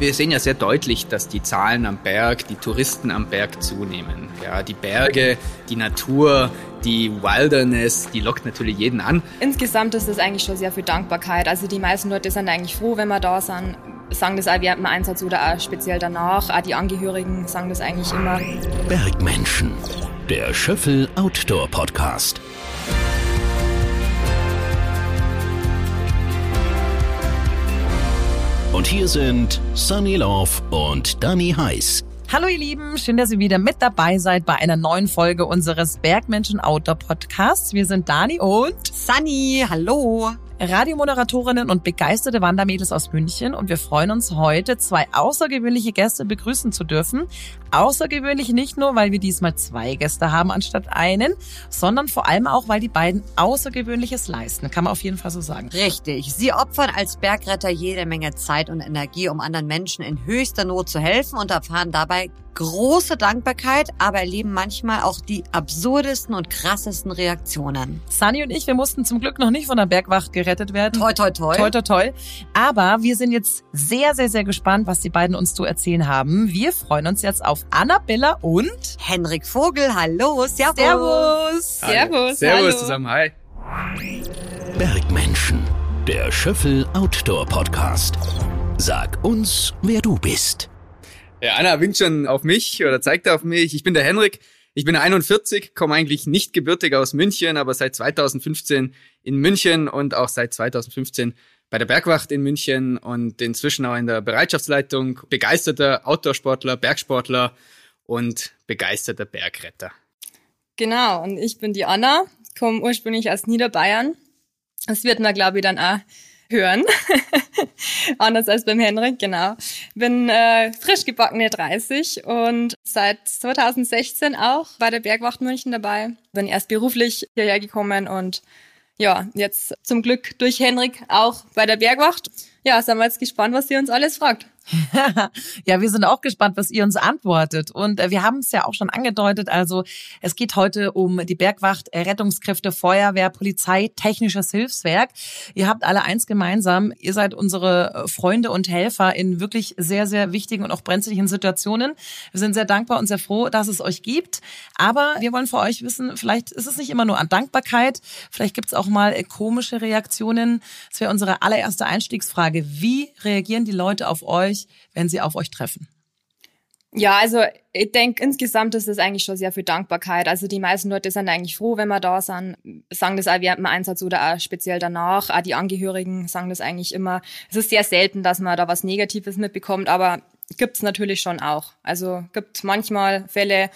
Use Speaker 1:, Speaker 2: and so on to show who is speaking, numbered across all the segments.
Speaker 1: Wir sehen ja sehr deutlich, dass die Zahlen am Berg, die Touristen am Berg zunehmen. Ja, die Berge, die Natur, die Wilderness, die lockt natürlich jeden an.
Speaker 2: Insgesamt ist es eigentlich schon sehr viel Dankbarkeit. Also die meisten Leute sind eigentlich froh, wenn wir da sind, sagen das auch während dem Einsatz oder auch speziell danach. Auch die Angehörigen sagen das eigentlich immer.
Speaker 3: Bergmenschen, der Schöffel Outdoor Podcast. Und hier sind Sunny Love und Danny Heiß.
Speaker 4: Hallo ihr Lieben, schön, dass ihr wieder mit dabei seid bei einer neuen Folge unseres Bergmenschen Outdoor Podcasts. Wir sind Dani und
Speaker 5: Sunny, hallo.
Speaker 4: Radiomoderatorinnen und begeisterte Wandermädels aus München und wir freuen uns heute, zwei außergewöhnliche Gäste begrüßen zu dürfen. Außergewöhnlich nicht nur, weil wir diesmal zwei Gäste haben anstatt einen, sondern vor allem auch, weil die beiden Außergewöhnliches leisten. Kann man auf jeden Fall so sagen.
Speaker 5: Richtig. Sie opfern als Bergretter jede Menge Zeit und Energie, um anderen Menschen in höchster Not zu helfen und erfahren dabei große Dankbarkeit, aber erleben manchmal auch die absurdesten und krassesten Reaktionen.
Speaker 4: Sunny und ich, wir mussten zum Glück noch nicht von der Bergwacht gerettet werden.
Speaker 5: Toi, toi, toi.
Speaker 4: Toi, toi, toi. Aber wir sind jetzt sehr, sehr, sehr gespannt, was die beiden uns zu erzählen haben. Wir freuen uns jetzt auf Annabella und
Speaker 5: Henrik Vogel. Hallo, servus.
Speaker 4: Servus.
Speaker 2: Servus.
Speaker 1: Servus
Speaker 2: hallo.
Speaker 1: zusammen, hi.
Speaker 3: Bergmenschen, der Schöffel Outdoor Podcast. Sag uns, wer du bist.
Speaker 1: Ja, Anna winkt schon auf mich oder zeigt auf mich. Ich bin der Henrik. Ich bin 41, komme eigentlich nicht gebürtig aus München, aber seit 2015 in München und auch seit 2015 bei der Bergwacht in München und inzwischen auch in der Bereitschaftsleitung. Begeisterter Outdoorsportler, Bergsportler und begeisterter Bergretter.
Speaker 2: Genau, und ich bin die Anna, komme ursprünglich aus Niederbayern. Das wird man, glaube ich, dann auch hören. Anders als beim Henrik, genau. Bin äh, frisch gebackene 30 und seit 2016 auch bei der Bergwacht München dabei. Bin erst beruflich hierher gekommen und ja, jetzt zum Glück durch Henrik auch bei der Bergwacht. Ja, sind wir jetzt gespannt, was ihr uns alles fragt.
Speaker 4: ja, wir sind auch gespannt, was ihr uns antwortet. Und äh, wir haben es ja auch schon angedeutet. Also es geht heute um die Bergwacht, äh, Rettungskräfte, Feuerwehr, Polizei, technisches Hilfswerk. Ihr habt alle eins gemeinsam. Ihr seid unsere äh, Freunde und Helfer in wirklich sehr, sehr wichtigen und auch brenzlichen Situationen. Wir sind sehr dankbar und sehr froh, dass es euch gibt. Aber wir wollen von euch wissen, vielleicht ist es nicht immer nur an Dankbarkeit. Vielleicht gibt es auch mal komische Reaktionen. Das wäre unsere allererste Einstiegsfrage. Wie reagieren die Leute auf euch? wenn sie auf euch treffen?
Speaker 2: Ja, also ich denke, insgesamt ist es eigentlich schon sehr viel Dankbarkeit. Also die meisten Leute sind eigentlich froh, wenn wir da sind, sagen das auch während dem Einsatz oder auch speziell danach. Auch die Angehörigen sagen das eigentlich immer. Es ist sehr selten, dass man da was Negatives mitbekommt, aber gibt's natürlich schon auch. Also gibt manchmal Fälle,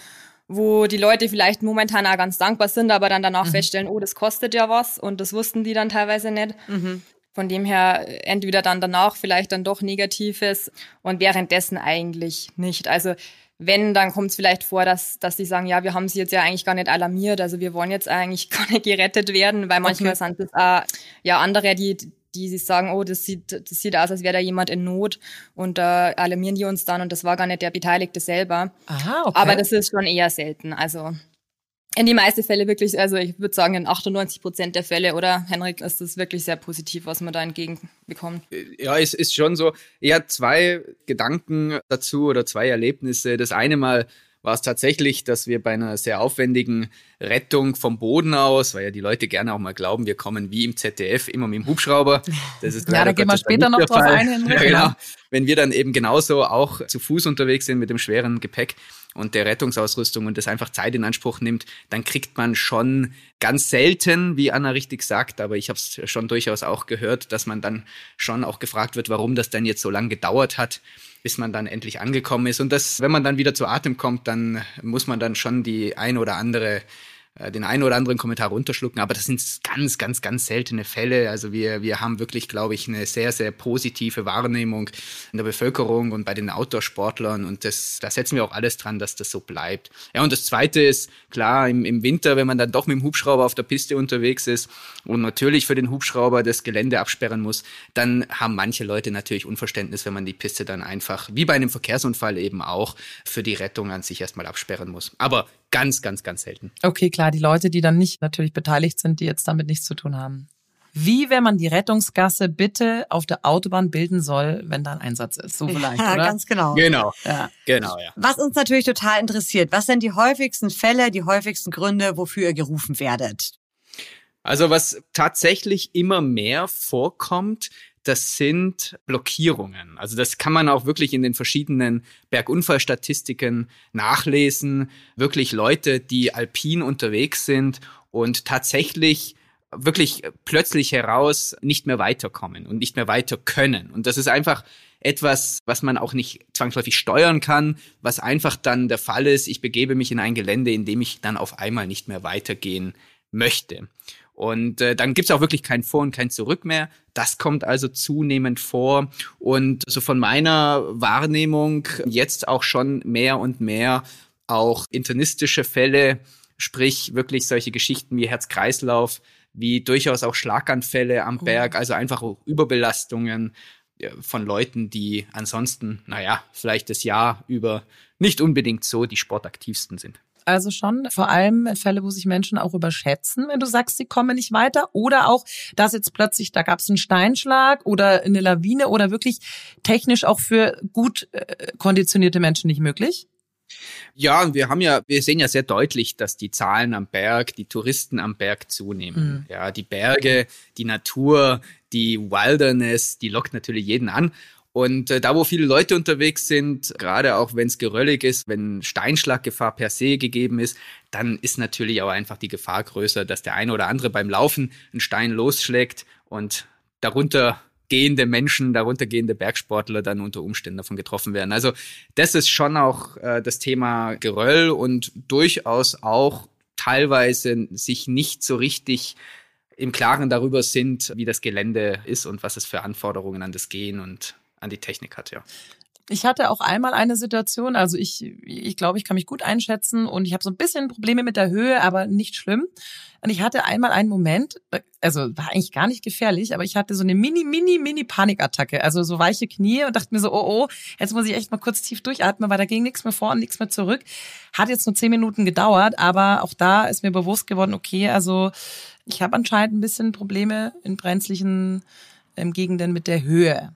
Speaker 2: wo die Leute vielleicht momentan auch ganz dankbar sind, aber dann danach mhm. feststellen, oh, das kostet ja was und das wussten die dann teilweise nicht. Mhm. Von dem her entweder dann danach vielleicht dann doch Negatives und währenddessen eigentlich nicht. Also wenn, dann kommt es vielleicht vor, dass, dass die sagen, ja, wir haben sie jetzt ja eigentlich gar nicht alarmiert, also wir wollen jetzt eigentlich gar nicht gerettet werden, weil manchmal okay. sind das auch ja andere, die die sich sagen, oh, das sieht, das sieht aus, als wäre da jemand in Not und da äh, alarmieren die uns dann und das war gar nicht der Beteiligte selber.
Speaker 4: Aha, okay.
Speaker 2: Aber das ist schon eher selten. Also in die meisten Fälle wirklich, also ich würde sagen, in 98 Prozent der Fälle, oder Henrik, ist das wirklich sehr positiv, was man da entgegenbekommt.
Speaker 1: Ja, es ist schon so. Eher zwei Gedanken dazu oder zwei Erlebnisse. Das eine Mal war es tatsächlich, dass wir bei einer sehr aufwendigen Rettung vom Boden aus, weil ja die Leute gerne auch mal glauben, wir kommen wie im ZDF immer mit dem Hubschrauber.
Speaker 4: Das ist ja, da gehen wir später noch drauf ein, Henrik.
Speaker 1: Ja, genau. Wenn wir dann eben genauso auch zu Fuß unterwegs sind mit dem schweren Gepäck, und der Rettungsausrüstung und das einfach Zeit in Anspruch nimmt, dann kriegt man schon ganz selten, wie Anna richtig sagt, aber ich habe es schon durchaus auch gehört, dass man dann schon auch gefragt wird, warum das denn jetzt so lange gedauert hat, bis man dann endlich angekommen ist. Und das, wenn man dann wieder zu Atem kommt, dann muss man dann schon die ein oder andere äh, den einen oder anderen Kommentar runterschlucken, aber das sind ganz, ganz, ganz seltene Fälle. Also wir, wir haben wirklich, glaube ich, eine sehr, sehr positive Wahrnehmung in der Bevölkerung und bei den Outdoor-Sportlern und das, da setzen wir auch alles dran, dass das so bleibt. Ja, und das Zweite ist, klar, im, im Winter, wenn man dann doch mit dem Hubschrauber auf der Piste unterwegs ist und natürlich für den Hubschrauber das Gelände absperren muss, dann haben manche Leute natürlich Unverständnis, wenn man die Piste dann einfach, wie bei einem Verkehrsunfall eben auch, für die Rettung an sich erstmal absperren muss. Aber Ganz, ganz, ganz selten.
Speaker 4: Okay, klar, die Leute, die dann nicht natürlich beteiligt sind, die jetzt damit nichts zu tun haben. wie wenn man die Rettungsgasse bitte auf der Autobahn bilden soll, wenn da ein Einsatz ist. So vielleicht,
Speaker 5: ja,
Speaker 4: oder?
Speaker 5: ganz genau.
Speaker 1: Genau.
Speaker 4: Ja.
Speaker 1: Genau, ja.
Speaker 5: Was uns natürlich total interessiert, was sind die häufigsten Fälle, die häufigsten Gründe, wofür ihr gerufen werdet?
Speaker 1: Also was tatsächlich immer mehr vorkommt, das sind Blockierungen. Also das kann man auch wirklich in den verschiedenen Bergunfallstatistiken nachlesen. Wirklich Leute, die alpin unterwegs sind und tatsächlich wirklich plötzlich heraus nicht mehr weiterkommen und nicht mehr weiter können. Und das ist einfach etwas, was man auch nicht zwangsläufig steuern kann, was einfach dann der Fall ist. Ich begebe mich in ein Gelände, in dem ich dann auf einmal nicht mehr weitergehen möchte. Und äh, dann gibt's auch wirklich kein Vor und kein Zurück mehr. Das kommt also zunehmend vor. Und so von meiner Wahrnehmung jetzt auch schon mehr und mehr auch internistische Fälle, sprich wirklich solche Geschichten wie Herz-Kreislauf, wie durchaus auch Schlaganfälle am Berg, also einfach auch Überbelastungen von Leuten, die ansonsten, naja, vielleicht das Jahr über nicht unbedingt so die sportaktivsten sind.
Speaker 4: Also schon vor allem Fälle, wo sich Menschen auch überschätzen, wenn du sagst, sie kommen nicht weiter. Oder auch, dass jetzt plötzlich, da gab es einen Steinschlag oder eine Lawine oder wirklich technisch auch für gut äh, konditionierte Menschen nicht möglich.
Speaker 1: Ja, und wir haben ja, wir sehen ja sehr deutlich, dass die Zahlen am Berg, die Touristen am Berg zunehmen. Mhm. Ja, die Berge, die Natur, die Wilderness, die lockt natürlich jeden an. Und äh, da, wo viele Leute unterwegs sind, gerade auch wenn es geröllig ist, wenn Steinschlaggefahr per se gegeben ist, dann ist natürlich auch einfach die Gefahr größer, dass der eine oder andere beim Laufen einen Stein losschlägt und darunter gehende Menschen, darunter gehende Bergsportler dann unter Umständen davon getroffen werden. Also das ist schon auch äh, das Thema Geröll und durchaus auch teilweise sich nicht so richtig im Klaren darüber sind, wie das Gelände ist und was es für Anforderungen an das Gehen und an die Technik hat, ja.
Speaker 4: Ich hatte auch einmal eine Situation, also ich, ich glaube, ich kann mich gut einschätzen und ich habe so ein bisschen Probleme mit der Höhe, aber nicht schlimm. Und ich hatte einmal einen Moment, also war eigentlich gar nicht gefährlich, aber ich hatte so eine mini, mini, mini Panikattacke, also so weiche Knie und dachte mir so, oh, oh, jetzt muss ich echt mal kurz tief durchatmen, weil da ging nichts mehr vor und nichts mehr zurück. Hat jetzt nur zehn Minuten gedauert, aber auch da ist mir bewusst geworden, okay, also ich habe anscheinend ein bisschen Probleme in brenzlichen ähm, Gegenden mit der Höhe.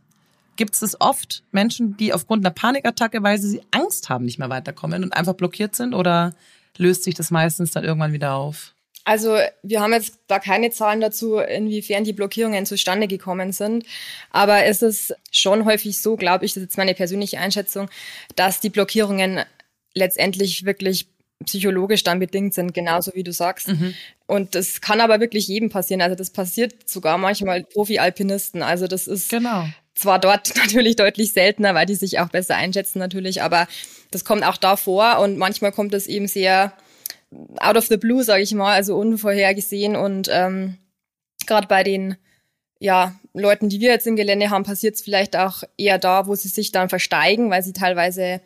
Speaker 4: Gibt es das oft, Menschen, die aufgrund einer Panikattacke, weil sie Angst haben, nicht mehr weiterkommen und einfach blockiert sind? Oder löst sich das meistens dann irgendwann wieder auf?
Speaker 2: Also wir haben jetzt da keine Zahlen dazu, inwiefern die Blockierungen zustande gekommen sind. Aber es ist schon häufig so, glaube ich, das ist jetzt meine persönliche Einschätzung, dass die Blockierungen letztendlich wirklich psychologisch dann bedingt sind, genauso wie du sagst. Mhm. Und das kann aber wirklich jedem passieren. Also das passiert sogar manchmal Profi-Alpinisten. Also das ist
Speaker 4: genau
Speaker 2: zwar dort natürlich deutlich seltener, weil die sich auch besser einschätzen natürlich, aber das kommt auch da vor und manchmal kommt es eben sehr out of the blue, sage ich mal, also unvorhergesehen und ähm, gerade bei den ja, Leuten, die wir jetzt im Gelände haben, passiert es vielleicht auch eher da, wo sie sich dann versteigen, weil sie teilweise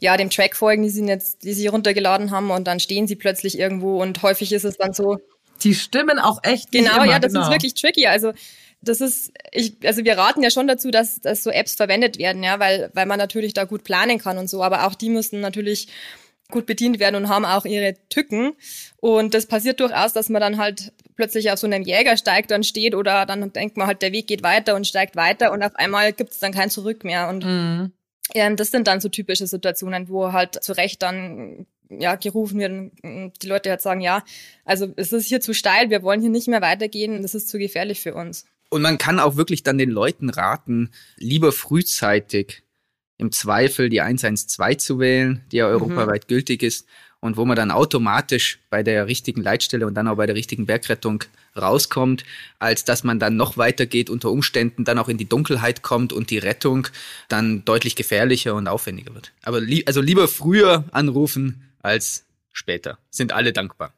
Speaker 2: ja dem Track folgen, die sie jetzt, die sie runtergeladen haben und dann stehen sie plötzlich irgendwo und häufig ist es dann so.
Speaker 4: Die stimmen auch echt.
Speaker 2: Genau, ja, das
Speaker 4: genau.
Speaker 2: ist wirklich tricky. Also das ist, ich, also wir raten ja schon dazu, dass, dass so Apps verwendet werden, ja, weil, weil man natürlich da gut planen kann und so, aber auch die müssen natürlich gut bedient werden und haben auch ihre Tücken. Und das passiert durchaus, dass man dann halt plötzlich auf so einem Jägersteig dann steht oder dann denkt man halt, der Weg geht weiter und steigt weiter und auf einmal gibt es dann kein Zurück mehr. Und
Speaker 4: Mhm.
Speaker 2: ähm, das sind dann so typische Situationen, wo halt zu Recht dann ja gerufen wird und die Leute halt sagen, ja, also es ist hier zu steil, wir wollen hier nicht mehr weitergehen, das ist zu gefährlich für uns.
Speaker 1: Und man kann auch wirklich dann den Leuten raten, lieber frühzeitig im Zweifel die 112 zu wählen, die ja europaweit gültig ist und wo man dann automatisch bei der richtigen Leitstelle und dann auch bei der richtigen Bergrettung rauskommt, als dass man dann noch weitergeht, unter Umständen dann auch in die Dunkelheit kommt und die Rettung dann deutlich gefährlicher und aufwendiger wird. Aber li also lieber früher anrufen als später. Sind alle dankbar.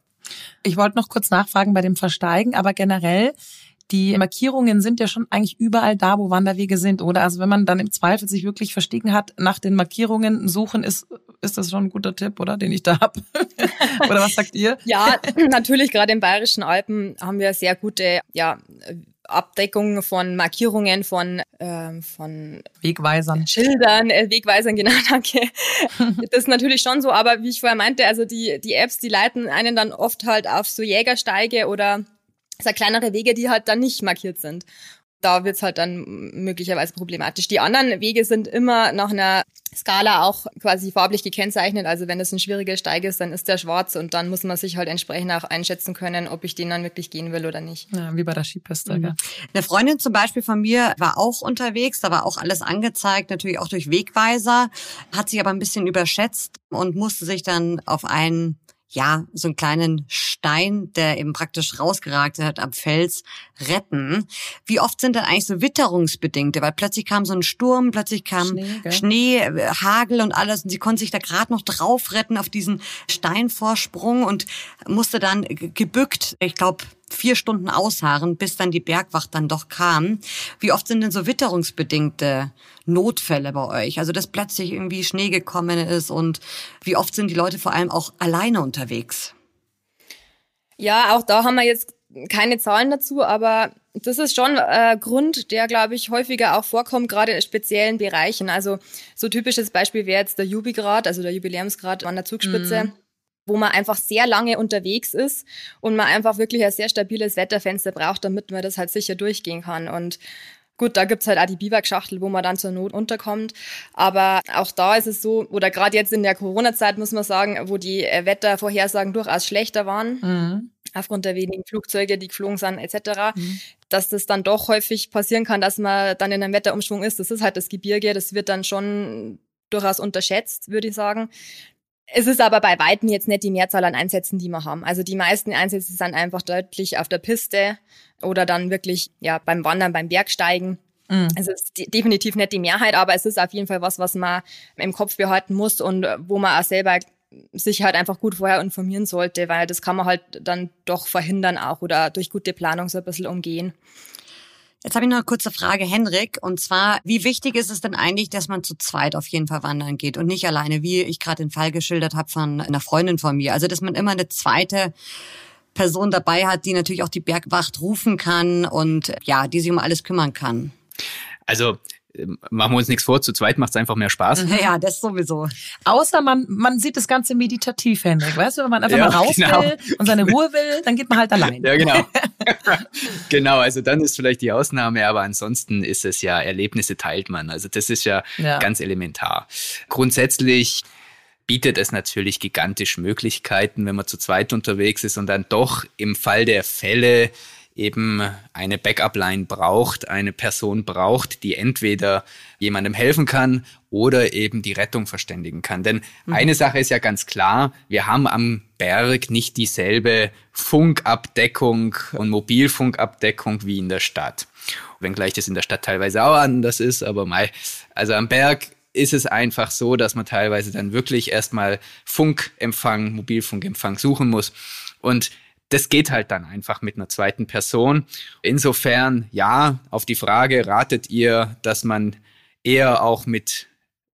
Speaker 4: Ich wollte noch kurz nachfragen bei dem Versteigen, aber generell, die Markierungen sind ja schon eigentlich überall da, wo Wanderwege sind, oder? Also wenn man dann im Zweifel sich wirklich verstiegen hat, nach den Markierungen suchen, ist, ist das schon ein guter Tipp, oder? Den ich da hab. oder was sagt ihr?
Speaker 2: Ja, natürlich, gerade in Bayerischen Alpen haben wir sehr gute ja, Abdeckung von Markierungen, von, ähm, von
Speaker 4: Wegweisern.
Speaker 2: Schildern, äh, Wegweisern, genau, danke. das ist natürlich schon so, aber wie ich vorher meinte, also die, die Apps, die leiten einen dann oft halt auf so Jägersteige oder Es sind kleinere Wege, die halt dann nicht markiert sind da wird's halt dann möglicherweise problematisch. Die anderen Wege sind immer nach einer Skala auch quasi farblich gekennzeichnet. Also wenn es ein schwieriger Steig ist, dann ist der schwarz und dann muss man sich halt entsprechend auch einschätzen können, ob ich den dann wirklich gehen will oder nicht.
Speaker 4: Ja, wie bei der Skipiste. Mhm.
Speaker 5: Eine Freundin zum Beispiel von mir war auch unterwegs, da war auch alles angezeigt, natürlich auch durch Wegweiser, hat sich aber ein bisschen überschätzt und musste sich dann auf einen ja, so einen kleinen Stein, der eben praktisch rausgeragt hat am Fels, retten. Wie oft sind dann eigentlich so witterungsbedingte? Weil plötzlich kam so ein Sturm, plötzlich kam Schnee, Schnee äh, Hagel und alles und sie konnte sich da gerade noch drauf retten auf diesen Steinvorsprung und musste dann gebückt, ich glaube, vier Stunden ausharren, bis dann die Bergwacht dann doch kam. Wie oft sind denn so witterungsbedingte Notfälle bei euch? Also, dass plötzlich irgendwie Schnee gekommen ist und wie oft sind die Leute vor allem auch alleine unterwegs?
Speaker 2: Ja, auch da haben wir jetzt keine Zahlen dazu, aber das ist schon ein äh, Grund, der, glaube ich, häufiger auch vorkommt, gerade in speziellen Bereichen. Also so typisches Beispiel wäre jetzt der Jubigrad, also der Jubiläumsgrad an der Zugspitze. Mhm wo man einfach sehr lange unterwegs ist und man einfach wirklich ein sehr stabiles Wetterfenster braucht, damit man das halt sicher durchgehen kann. Und Gut, da gibt's halt auch die Biwakschachtel, wo man dann zur Not unterkommt. Aber auch da ist es so, oder gerade jetzt in der Corona-Zeit muss man sagen, wo die äh, Wettervorhersagen durchaus schlechter waren, mhm. aufgrund der wenigen Flugzeuge, die geflogen sind, etc., mhm. dass das dann doch häufig passieren kann, dass man dann in einem Wetterumschwung ist. Das ist halt das Gebirge, das wird dann schon durchaus unterschätzt, würde ich sagen. Es ist aber bei Weitem jetzt nicht die Mehrzahl an Einsätzen, die wir haben. Also die meisten Einsätze sind einfach deutlich auf der Piste oder dann wirklich ja beim Wandern, beim Bergsteigen. Mhm. Es ist definitiv nicht die Mehrheit, aber es ist auf jeden Fall was, was man im Kopf behalten muss und wo man auch selber sich halt einfach gut vorher informieren sollte, weil das kann man halt dann doch verhindern auch oder durch gute Planung so ein bisschen umgehen.
Speaker 5: Jetzt habe ich noch eine kurze Frage, Henrik. Und zwar, wie wichtig ist es denn eigentlich, dass man zu zweit auf jeden Fall wandern geht und nicht alleine, wie ich gerade den Fall geschildert habe von einer Freundin von mir. Also, dass man immer eine zweite Person dabei hat, die natürlich auch die Bergwacht rufen kann und ja, die sich um alles kümmern kann.
Speaker 1: Also machen wir uns nichts vor, zu zweit macht es einfach mehr Spaß.
Speaker 5: Ja, das sowieso.
Speaker 4: Außer man, man sieht das Ganze meditativ, Henrik. Weißt du, wenn man einfach ja, mal raus genau. will und seine Ruhe will, dann geht man halt allein.
Speaker 1: Ja, genau. genau, also dann ist vielleicht die Ausnahme, aber ansonsten ist es ja, Erlebnisse teilt man. Also das ist ja, ja. ganz elementar. Grundsätzlich bietet es natürlich gigantisch Möglichkeiten, wenn man zu zweit unterwegs ist und dann doch im Fall der Fälle eben eine Backup-Line braucht, eine Person braucht, die entweder jemandem helfen kann oder eben die Rettung verständigen kann. Denn mhm. eine Sache ist ja ganz klar, wir haben am Berg nicht dieselbe Funkabdeckung und Mobilfunkabdeckung wie in der Stadt. Wenngleich das in der Stadt teilweise auch anders ist, aber mal, also am Berg ist es einfach so, dass man teilweise dann wirklich erstmal Funkempfang, Mobilfunkempfang suchen muss. Und das geht halt dann einfach mit einer zweiten Person. Insofern, ja, auf die Frage, ratet ihr, dass man eher auch mit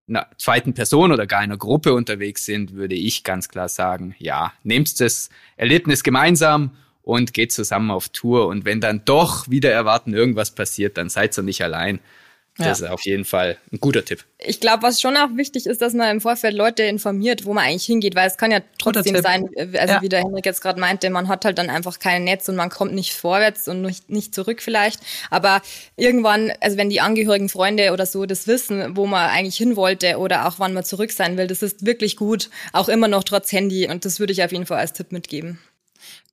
Speaker 1: einer zweiten Person oder gar einer Gruppe unterwegs sind, würde ich ganz klar sagen, ja, nehmt das Erlebnis gemeinsam und geht zusammen auf Tour. Und wenn dann doch wieder erwarten irgendwas passiert, dann seid ihr nicht allein. Das ja. ist auf jeden Fall ein guter Tipp.
Speaker 2: Ich glaube, was schon auch wichtig ist, dass man im Vorfeld Leute informiert, wo man eigentlich hingeht, weil es kann ja trotzdem sein, äh, also ja. wie der Henrik jetzt gerade meinte, man hat halt dann einfach kein Netz und man kommt nicht vorwärts und nicht, nicht zurück vielleicht. Aber irgendwann, also wenn die Angehörigen, Freunde oder so das wissen, wo man eigentlich hin wollte oder auch wann man zurück sein will, das ist wirklich gut, auch immer noch trotz Handy und das würde ich auf jeden Fall als Tipp mitgeben.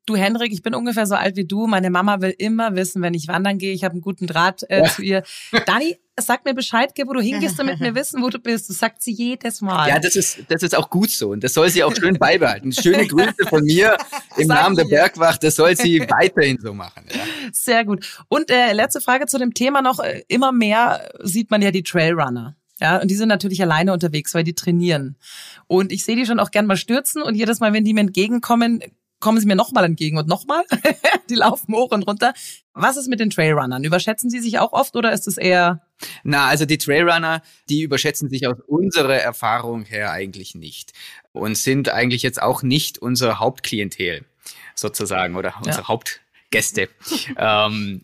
Speaker 4: Du Henrik, ich bin ungefähr so alt wie du. Meine Mama will immer wissen, wenn ich wandern gehe. Ich habe einen guten Draht äh, ja. zu ihr. Dani, sag mir Bescheid, wo du hingehst, damit wir wissen, wo du bist. Das sagt sie jedes Mal.
Speaker 1: Ja, das ist, das ist auch gut so. Und das soll sie auch schön beibehalten. Schöne Grüße von mir im sag Namen der Bergwacht. Das soll sie weiterhin so machen. Ja.
Speaker 4: Sehr gut. Und äh, letzte Frage zu dem Thema noch. Äh, immer mehr sieht man ja die Trailrunner. Ja, und die sind natürlich alleine unterwegs, weil die trainieren. Und ich sehe die schon auch gern mal stürzen und jedes Mal, wenn die mir entgegenkommen, kommen sie mir nochmal entgegen und nochmal. die laufen hoch und runter. Was ist mit den Trailrunnern? Überschätzen sie sich auch oft oder ist es eher?
Speaker 1: Na, also die Trailrunner, die überschätzen sich aus unserer Erfahrung her eigentlich nicht und sind eigentlich jetzt auch nicht unser Hauptklientel sozusagen oder unsere ja. Haupt Gäste. ähm,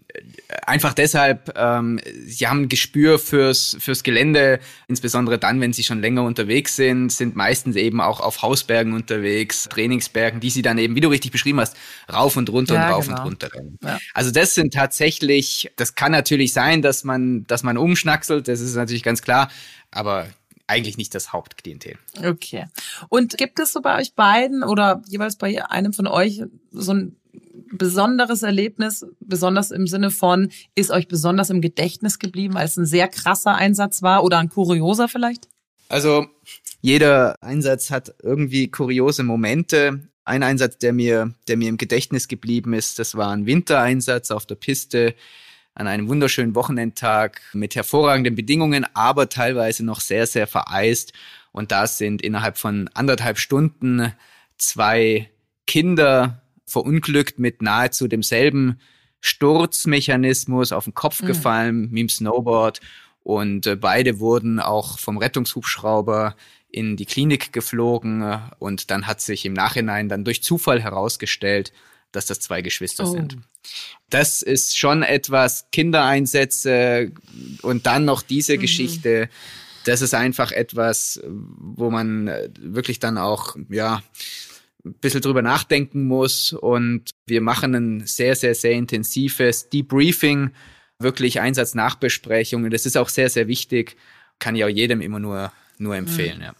Speaker 1: einfach deshalb, ähm, sie haben ein Gespür fürs, fürs Gelände, insbesondere dann, wenn sie schon länger unterwegs sind, sind meistens eben auch auf Hausbergen unterwegs, Trainingsbergen, die sie dann eben, wie du richtig beschrieben hast, rauf und runter ja, und rauf genau. und runter rennen. Ja. Also das sind tatsächlich, das kann natürlich sein, dass man, dass man umschnackselt, das ist natürlich ganz klar, aber eigentlich nicht das Hauptklientel.
Speaker 4: Okay. Und gibt es so bei euch beiden oder jeweils bei einem von euch so ein besonderes Erlebnis, besonders im Sinne von, ist euch besonders im Gedächtnis geblieben, es ein sehr krasser Einsatz war oder ein kurioser vielleicht?
Speaker 1: Also jeder Einsatz hat irgendwie kuriose Momente. Ein Einsatz, der mir, der mir im Gedächtnis geblieben ist, das war ein Wintereinsatz auf der Piste an einem wunderschönen Wochenendtag mit hervorragenden Bedingungen, aber teilweise noch sehr, sehr vereist. Und da sind innerhalb von anderthalb Stunden zwei Kinder verunglückt mit nahezu demselben Sturzmechanismus auf den Kopf mhm. gefallen mit dem Snowboard und äh, beide wurden auch vom Rettungshubschrauber in die Klinik geflogen und dann hat sich im Nachhinein dann durch Zufall herausgestellt, dass das zwei Geschwister oh. sind. Das ist schon etwas, Kindereinsätze und dann noch diese mhm. Geschichte. Das ist einfach etwas, wo man äh, wirklich dann auch, ja, ein bisschen drüber nachdenken muss. Und wir machen ein sehr, sehr, sehr intensives Debriefing, wirklich Einsatznachbesprechungen. Das ist auch sehr, sehr wichtig. Kann ich auch jedem immer nur, nur empfehlen, mhm. ja.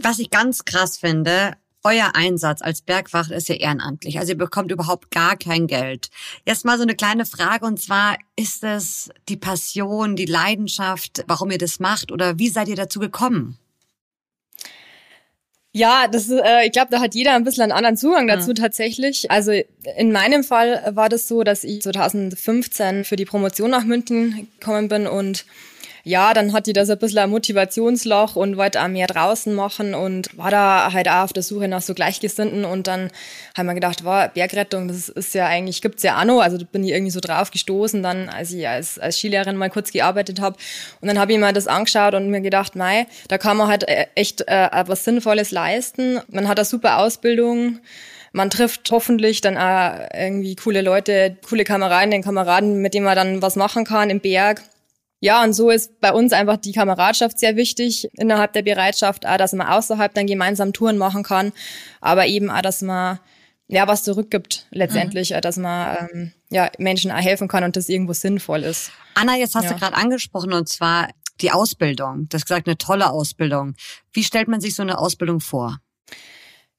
Speaker 5: Was ich ganz krass finde, euer Einsatz als Bergwacht ist ja ehrenamtlich. Also ihr bekommt überhaupt gar kein Geld. Jetzt mal so eine kleine Frage und zwar, ist es die Passion, die Leidenschaft, warum ihr das macht oder wie seid ihr dazu gekommen?
Speaker 2: Ja, das ist, äh, ich glaube, da hat jeder ein bisschen einen anderen Zugang dazu ja. tatsächlich. Also in meinem Fall war das so, dass ich 2015 für die Promotion nach München gekommen bin und ja, dann hat die das ein bisschen ein Motivationsloch und wollte auch mehr draußen machen und war da halt auch auf der Suche nach so Gleichgesinnten und dann haben wir gedacht, wow, Bergrettung, das ist ja eigentlich, gibt's ja auch noch, also da bin ich irgendwie so drauf gestoßen, dann als ich als, als Skilehrerin mal kurz gearbeitet habe und dann habe ich mir das angeschaut und mir gedacht, nein, da kann man halt äh, echt äh, was Sinnvolles leisten. Man hat eine super Ausbildung, man trifft hoffentlich dann auch irgendwie coole Leute, coole Kameraden, den Kameraden, mit denen man dann was machen kann im Berg. Ja, und so ist bei uns einfach die Kameradschaft sehr wichtig innerhalb der Bereitschaft, auch, dass man außerhalb dann gemeinsam Touren machen kann, aber eben auch, dass man ja was zurückgibt letztendlich, mhm. dass man ähm, ja Menschen auch helfen kann und das irgendwo sinnvoll ist.
Speaker 5: Anna, jetzt hast ja. du gerade angesprochen und zwar die Ausbildung. Du hast gesagt, eine tolle Ausbildung. Wie stellt man sich so eine Ausbildung vor?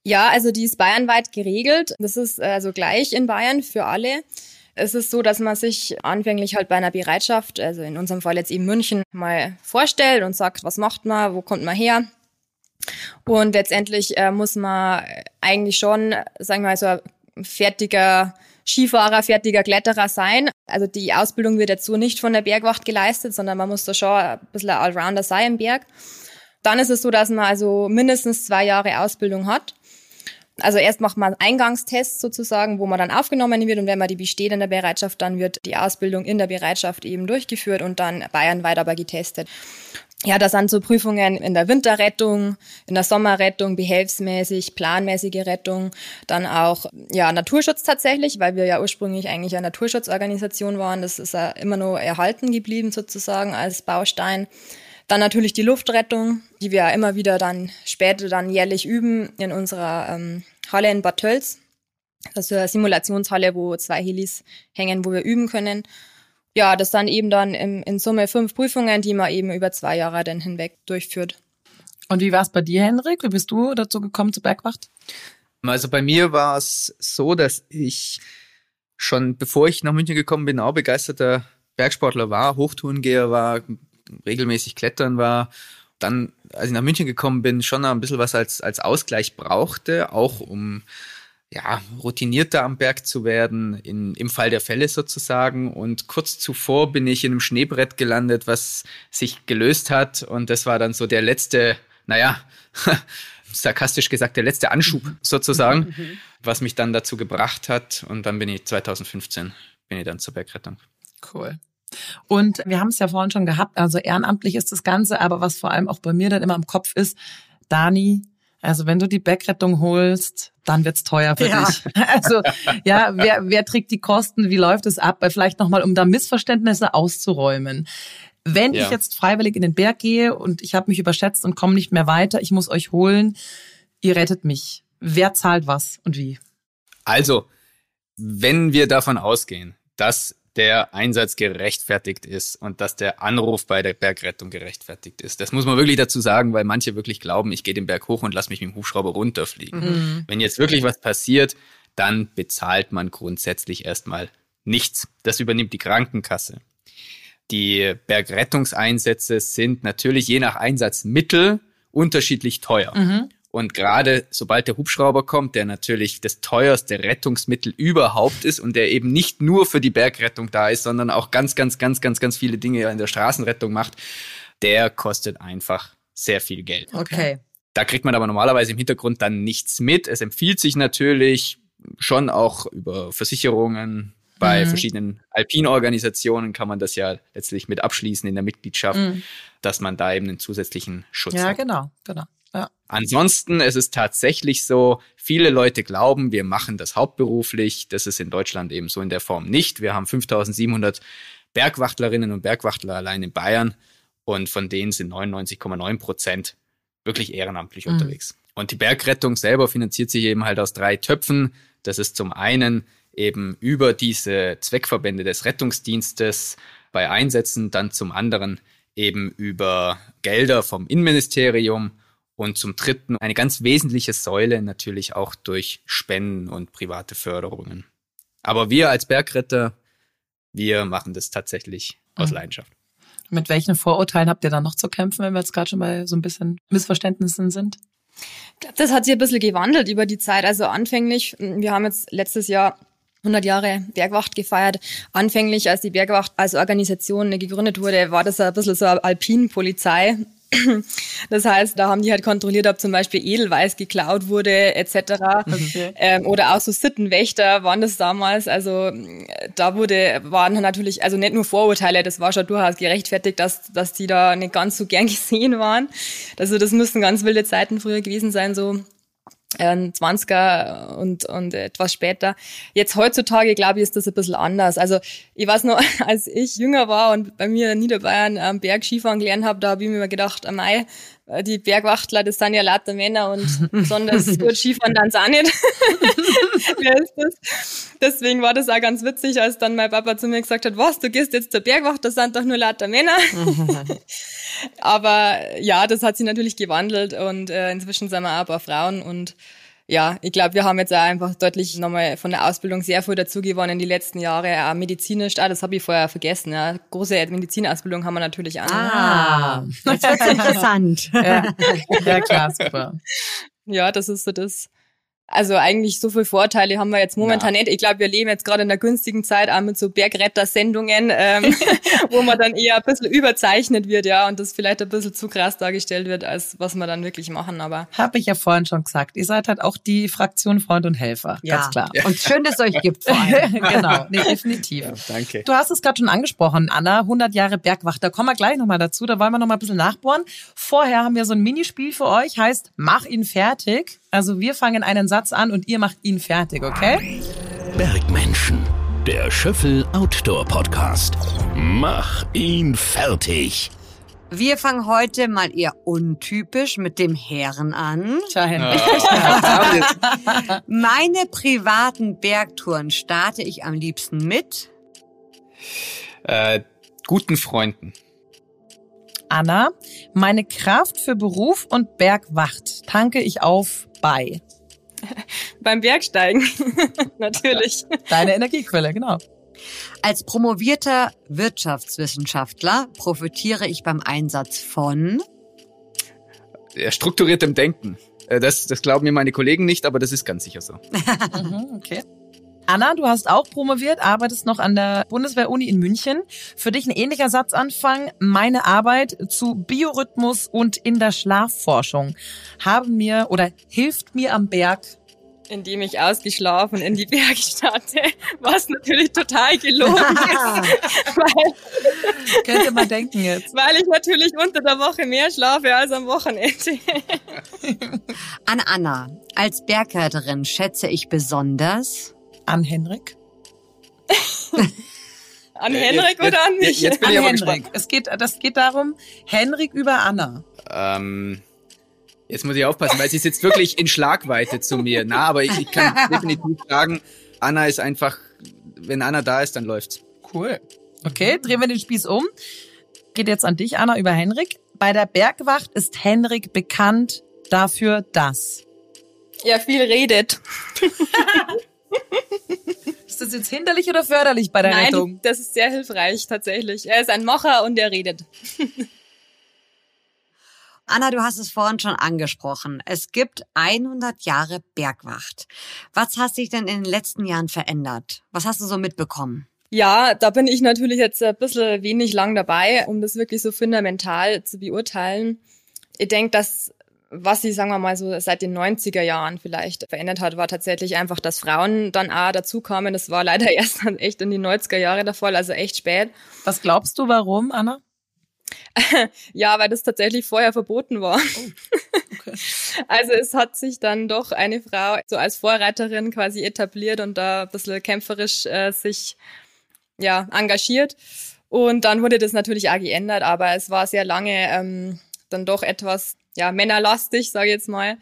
Speaker 2: Ja, also die ist bayernweit geregelt. Das ist also gleich in Bayern für alle. Es ist so, dass man sich anfänglich halt bei einer Bereitschaft, also in unserem Fall jetzt eben München, mal vorstellt und sagt, was macht man, wo kommt man her. Und letztendlich äh, muss man eigentlich schon, sagen wir mal, so ein fertiger Skifahrer, fertiger Kletterer sein. Also die Ausbildung wird jetzt so nicht von der Bergwacht geleistet, sondern man muss da schon ein bisschen Allrounder sein im Berg. Dann ist es so, dass man also mindestens zwei Jahre Ausbildung hat. Also erst macht man Eingangstests sozusagen, wo man dann aufgenommen wird und wenn man die besteht in der Bereitschaft, dann wird die Ausbildung in der Bereitschaft eben durchgeführt und dann bayernweit aber getestet. Ja, das sind so Prüfungen in der Winterrettung, in der Sommerrettung, behelfsmäßig, planmäßige Rettung, dann auch ja Naturschutz tatsächlich, weil wir ja ursprünglich eigentlich eine Naturschutzorganisation waren. Das ist ja immer nur erhalten geblieben sozusagen als Baustein. Dann natürlich die Luftrettung, die wir immer wieder dann später dann jährlich üben in unserer ähm, Halle in Bad Tölz. Das ist eine Simulationshalle, wo zwei Helis hängen, wo wir üben können. Ja, das dann eben dann im, in Summe fünf Prüfungen, die man eben über zwei Jahre dann hinweg durchführt.
Speaker 4: Und wie war es bei dir, Henrik? Wie bist du dazu gekommen zur Bergwacht?
Speaker 1: Also bei mir war es so, dass ich schon bevor ich nach München gekommen bin, auch begeisterter Bergsportler war, Hochtourengeher war, regelmäßig klettern war, dann, als ich nach München gekommen bin, schon ein bisschen was als, als Ausgleich brauchte, auch um ja, routinierter am Berg zu werden, in, im Fall der Fälle sozusagen. Und kurz zuvor bin ich in einem Schneebrett gelandet, was sich gelöst hat. Und das war dann so der letzte, naja, sarkastisch gesagt, der letzte Anschub sozusagen, was mich dann dazu gebracht hat. Und dann bin ich 2015, bin ich dann zur Bergrettung.
Speaker 4: Cool. Und wir haben es ja vorhin schon gehabt, also ehrenamtlich ist das Ganze, aber was vor allem auch bei mir dann immer im Kopf ist, Dani, Also wenn du die Bergrettung holst, dann wird's teuer für
Speaker 5: Ja.
Speaker 4: dich. Also ja, wer, wer trägt die Kosten? Wie läuft es ab? Vielleicht nochmal, um da Missverständnisse auszuräumen. Wenn
Speaker 1: Ja.
Speaker 4: ich jetzt freiwillig in den Berg gehe und ich habe mich überschätzt und komme nicht mehr weiter, ich muss euch holen, ihr rettet mich. Wer zahlt was und wie?
Speaker 1: Also, wenn wir davon ausgehen, dass der Einsatz gerechtfertigt ist und dass der Anruf bei der Bergrettung gerechtfertigt ist. Das muss man wirklich dazu sagen, weil manche wirklich glauben, ich gehe den Berg hoch und lass mich mit dem Hubschrauber runterfliegen. Wenn jetzt wirklich was passiert, dann bezahlt man grundsätzlich erstmal nichts. Das übernimmt die Krankenkasse. Die Bergrettungseinsätze sind natürlich je nach Einsatzmittel unterschiedlich teuer. Und gerade sobald der Hubschrauber kommt, der natürlich das teuerste Rettungsmittel überhaupt ist und der eben nicht nur für die Bergrettung da ist, sondern auch ganz, ganz, ganz, ganz, ganz viele Dinge in der Straßenrettung macht, der kostet einfach sehr viel Geld.
Speaker 5: Okay.
Speaker 1: Da kriegt man aber normalerweise im Hintergrund dann nichts mit. Es empfiehlt sich natürlich schon auch über Versicherungen. Bei
Speaker 4: Mhm.
Speaker 1: verschiedenen Alpinorganisationen kann man das ja letztlich mit abschließen in der Mitgliedschaft,
Speaker 4: Mhm.
Speaker 1: dass man da eben einen zusätzlichen Schutz
Speaker 4: Ja,
Speaker 1: hat.
Speaker 4: genau, genau. Ja.
Speaker 1: Ansonsten ist es tatsächlich so, viele Leute glauben, wir machen das hauptberuflich. Das ist in Deutschland eben so in der Form nicht. Wir haben 5700 Bergwachtlerinnen und Bergwachtler allein in Bayern und von denen sind 99,9 Prozent wirklich ehrenamtlich
Speaker 4: Mhm.
Speaker 1: unterwegs. Und die Bergrettung selber finanziert sich eben halt aus drei Töpfen. Das ist zum einen eben über diese Zweckverbände des Rettungsdienstes bei Einsätzen, dann zum anderen eben über Gelder vom Innenministerium und zum dritten eine ganz wesentliche Säule natürlich auch durch Spenden und private Förderungen. Aber wir als Bergretter, wir machen das tatsächlich aus
Speaker 4: Mhm.
Speaker 1: Leidenschaft.
Speaker 4: Mit welchen Vorurteilen habt ihr dann noch zu kämpfen, wenn wir jetzt gerade schon bei so ein bisschen Missverständnissen sind?
Speaker 2: Ich glaube, das hat sich ein bisschen gewandelt über die Zeit. Also anfänglich, wir haben jetzt letztes Jahr 100 Jahre Bergwacht gefeiert. Anfänglich, als die Bergwacht als Organisation gegründet wurde, war das ein bisschen so eine Alpinpolizei. Das heißt, da haben die halt kontrolliert, ob zum Beispiel Edelweiß geklaut wurde etc. Ähm, oder auch so Sittenwächter waren das damals. Also da wurde waren natürlich also nicht nur Vorurteile, das war schon durchaus gerechtfertigt, dass dass die da nicht ganz so gern gesehen waren. Also das müssen ganz wilde Zeiten früher gewesen sein, so ähm, 20er und, und etwas später. Jetzt heutzutage, glaube ich, ist das ein bisschen anders. Also ich weiß noch, als ich jünger war und bei mir in Niederbayern am Berg Skifahren gelernt habe, da habe ich mir gedacht, am Mai, äh, die Bergwachtler, das sind ja lauter Männer und besonders gut Skifahren dann auch nicht. Wer ist das? Deswegen war das auch ganz witzig, als dann mein Papa zu mir gesagt hat, was, du gehst jetzt zur Bergwacht, das sind doch nur lauter Männer. Aber ja, das hat sich natürlich gewandelt und äh, inzwischen sind wir auch ein paar Frauen und ja, ich glaube, wir haben jetzt auch einfach deutlich nochmal von der Ausbildung sehr viel dazu gewonnen die letzten Jahre, auch medizinisch, ah, das habe ich vorher vergessen, ja. Große Medizinausbildung haben wir natürlich auch.
Speaker 5: Ah, jetzt wird's interessant.
Speaker 4: Ja, ja klar, super.
Speaker 2: Ja, das ist so das. Also eigentlich so viele Vorteile haben wir jetzt momentan nicht. Ich glaube, wir leben jetzt gerade in einer günstigen Zeit auch mit so Bergretter-Sendungen, ähm, wo man dann eher ein bisschen überzeichnet wird, ja, und das vielleicht ein bisschen zu krass dargestellt wird, als was wir dann wirklich machen. Aber
Speaker 4: Habe ich ja vorhin schon gesagt. Ihr seid halt auch die Fraktion Freund und Helfer,
Speaker 5: Ja.
Speaker 4: ganz klar.
Speaker 5: Und schön, dass es euch gibt vor allem.
Speaker 4: genau, nee, definitiv.
Speaker 1: Danke.
Speaker 4: Du hast es gerade schon angesprochen, Anna, 100 Jahre Bergwacht. Da kommen wir gleich nochmal dazu, da wollen wir nochmal ein bisschen nachbohren. Vorher haben wir so ein Minispiel für euch, heißt Mach ihn fertig. Also wir fangen einen Satz an und ihr macht ihn fertig, okay?
Speaker 3: Bergmenschen, der Schöffel Outdoor Podcast. Mach ihn fertig.
Speaker 5: Wir fangen heute mal eher untypisch mit dem Herren an.
Speaker 4: Tja, Henry.
Speaker 5: Meine privaten Bergtouren starte ich am liebsten mit.
Speaker 1: äh, guten Freunden.
Speaker 4: Anna, meine Kraft für Beruf und Bergwacht tanke ich auf bei.
Speaker 2: beim Bergsteigen, natürlich.
Speaker 4: Deine Energiequelle, genau.
Speaker 5: Als promovierter Wirtschaftswissenschaftler profitiere ich beim Einsatz von.
Speaker 1: Ja, strukturiertem Denken. Äh, Das, das glauben mir meine Kollegen nicht, aber das ist ganz sicher so.
Speaker 4: Mhm, okay. Anna, du hast auch promoviert, arbeitest noch an der Bundeswehr-Uni in München. Für dich ein ähnlicher Satzanfang. Meine Arbeit zu Biorhythmus und in der Schlafforschung haben mir oder hilft mir am Berg.
Speaker 2: Indem ich ausgeschlafen in die Berge starte, was natürlich total gelogen ist. Weil
Speaker 4: Könnte man denken jetzt.
Speaker 2: Weil ich natürlich unter der Woche mehr schlafe als am Wochenende.
Speaker 5: An Anna, als Bergreiterin schätze ich besonders
Speaker 4: An Henrik?
Speaker 2: An
Speaker 1: Äh,
Speaker 2: Henrik
Speaker 1: jetzt-
Speaker 2: oder an
Speaker 1: jetzt-
Speaker 2: mich?
Speaker 1: jetzt bin
Speaker 4: An
Speaker 1: ich aber
Speaker 4: Henrik. Es geht, das geht darum, Henrik über Anna.
Speaker 1: Ähm, jetzt muss ich aufpassen, weil sie sitzt wirklich in Schlagweite zu mir. Na, aber ich, ich kann definitiv sagen, Anna ist einfach, wenn Anna da ist, dann läuft's.
Speaker 4: Cool. Okay, drehen wir den Spieß um. Geht jetzt an dich, Anna, über Henrik. Bei der Bergwacht ist Henrik bekannt dafür, dass.
Speaker 2: Ja, viel redet.
Speaker 4: Ist das jetzt hinderlich oder förderlich bei der
Speaker 2: Nein,
Speaker 4: Rettung?
Speaker 2: das ist sehr hilfreich tatsächlich. Er ist ein Macher und er redet.
Speaker 5: Anna, du hast es vorhin schon angesprochen. Es gibt 100 Jahre Bergwacht. Was hat sich denn in den letzten Jahren verändert? Was hast du so mitbekommen?
Speaker 2: Ja, da bin ich natürlich jetzt ein bisschen wenig lang dabei, um das wirklich so fundamental zu beurteilen. Ich denke, dass was sie, sagen wir mal, so seit den 90er Jahren vielleicht verändert hat, war tatsächlich einfach, dass Frauen dann auch dazukamen. Das war leider erst dann echt in die 90er Jahre der Fall, also echt spät.
Speaker 4: Was glaubst du, warum, Anna?
Speaker 2: Ja, weil das tatsächlich vorher verboten war.
Speaker 4: okay.
Speaker 2: Also es hat sich dann doch eine Frau so als Vorreiterin quasi etabliert und da ein bisschen kämpferisch äh, sich ja engagiert. Und dann wurde das natürlich auch geändert, aber es war sehr lange ähm, dann doch etwas ja männerlastig, sage ich jetzt mal.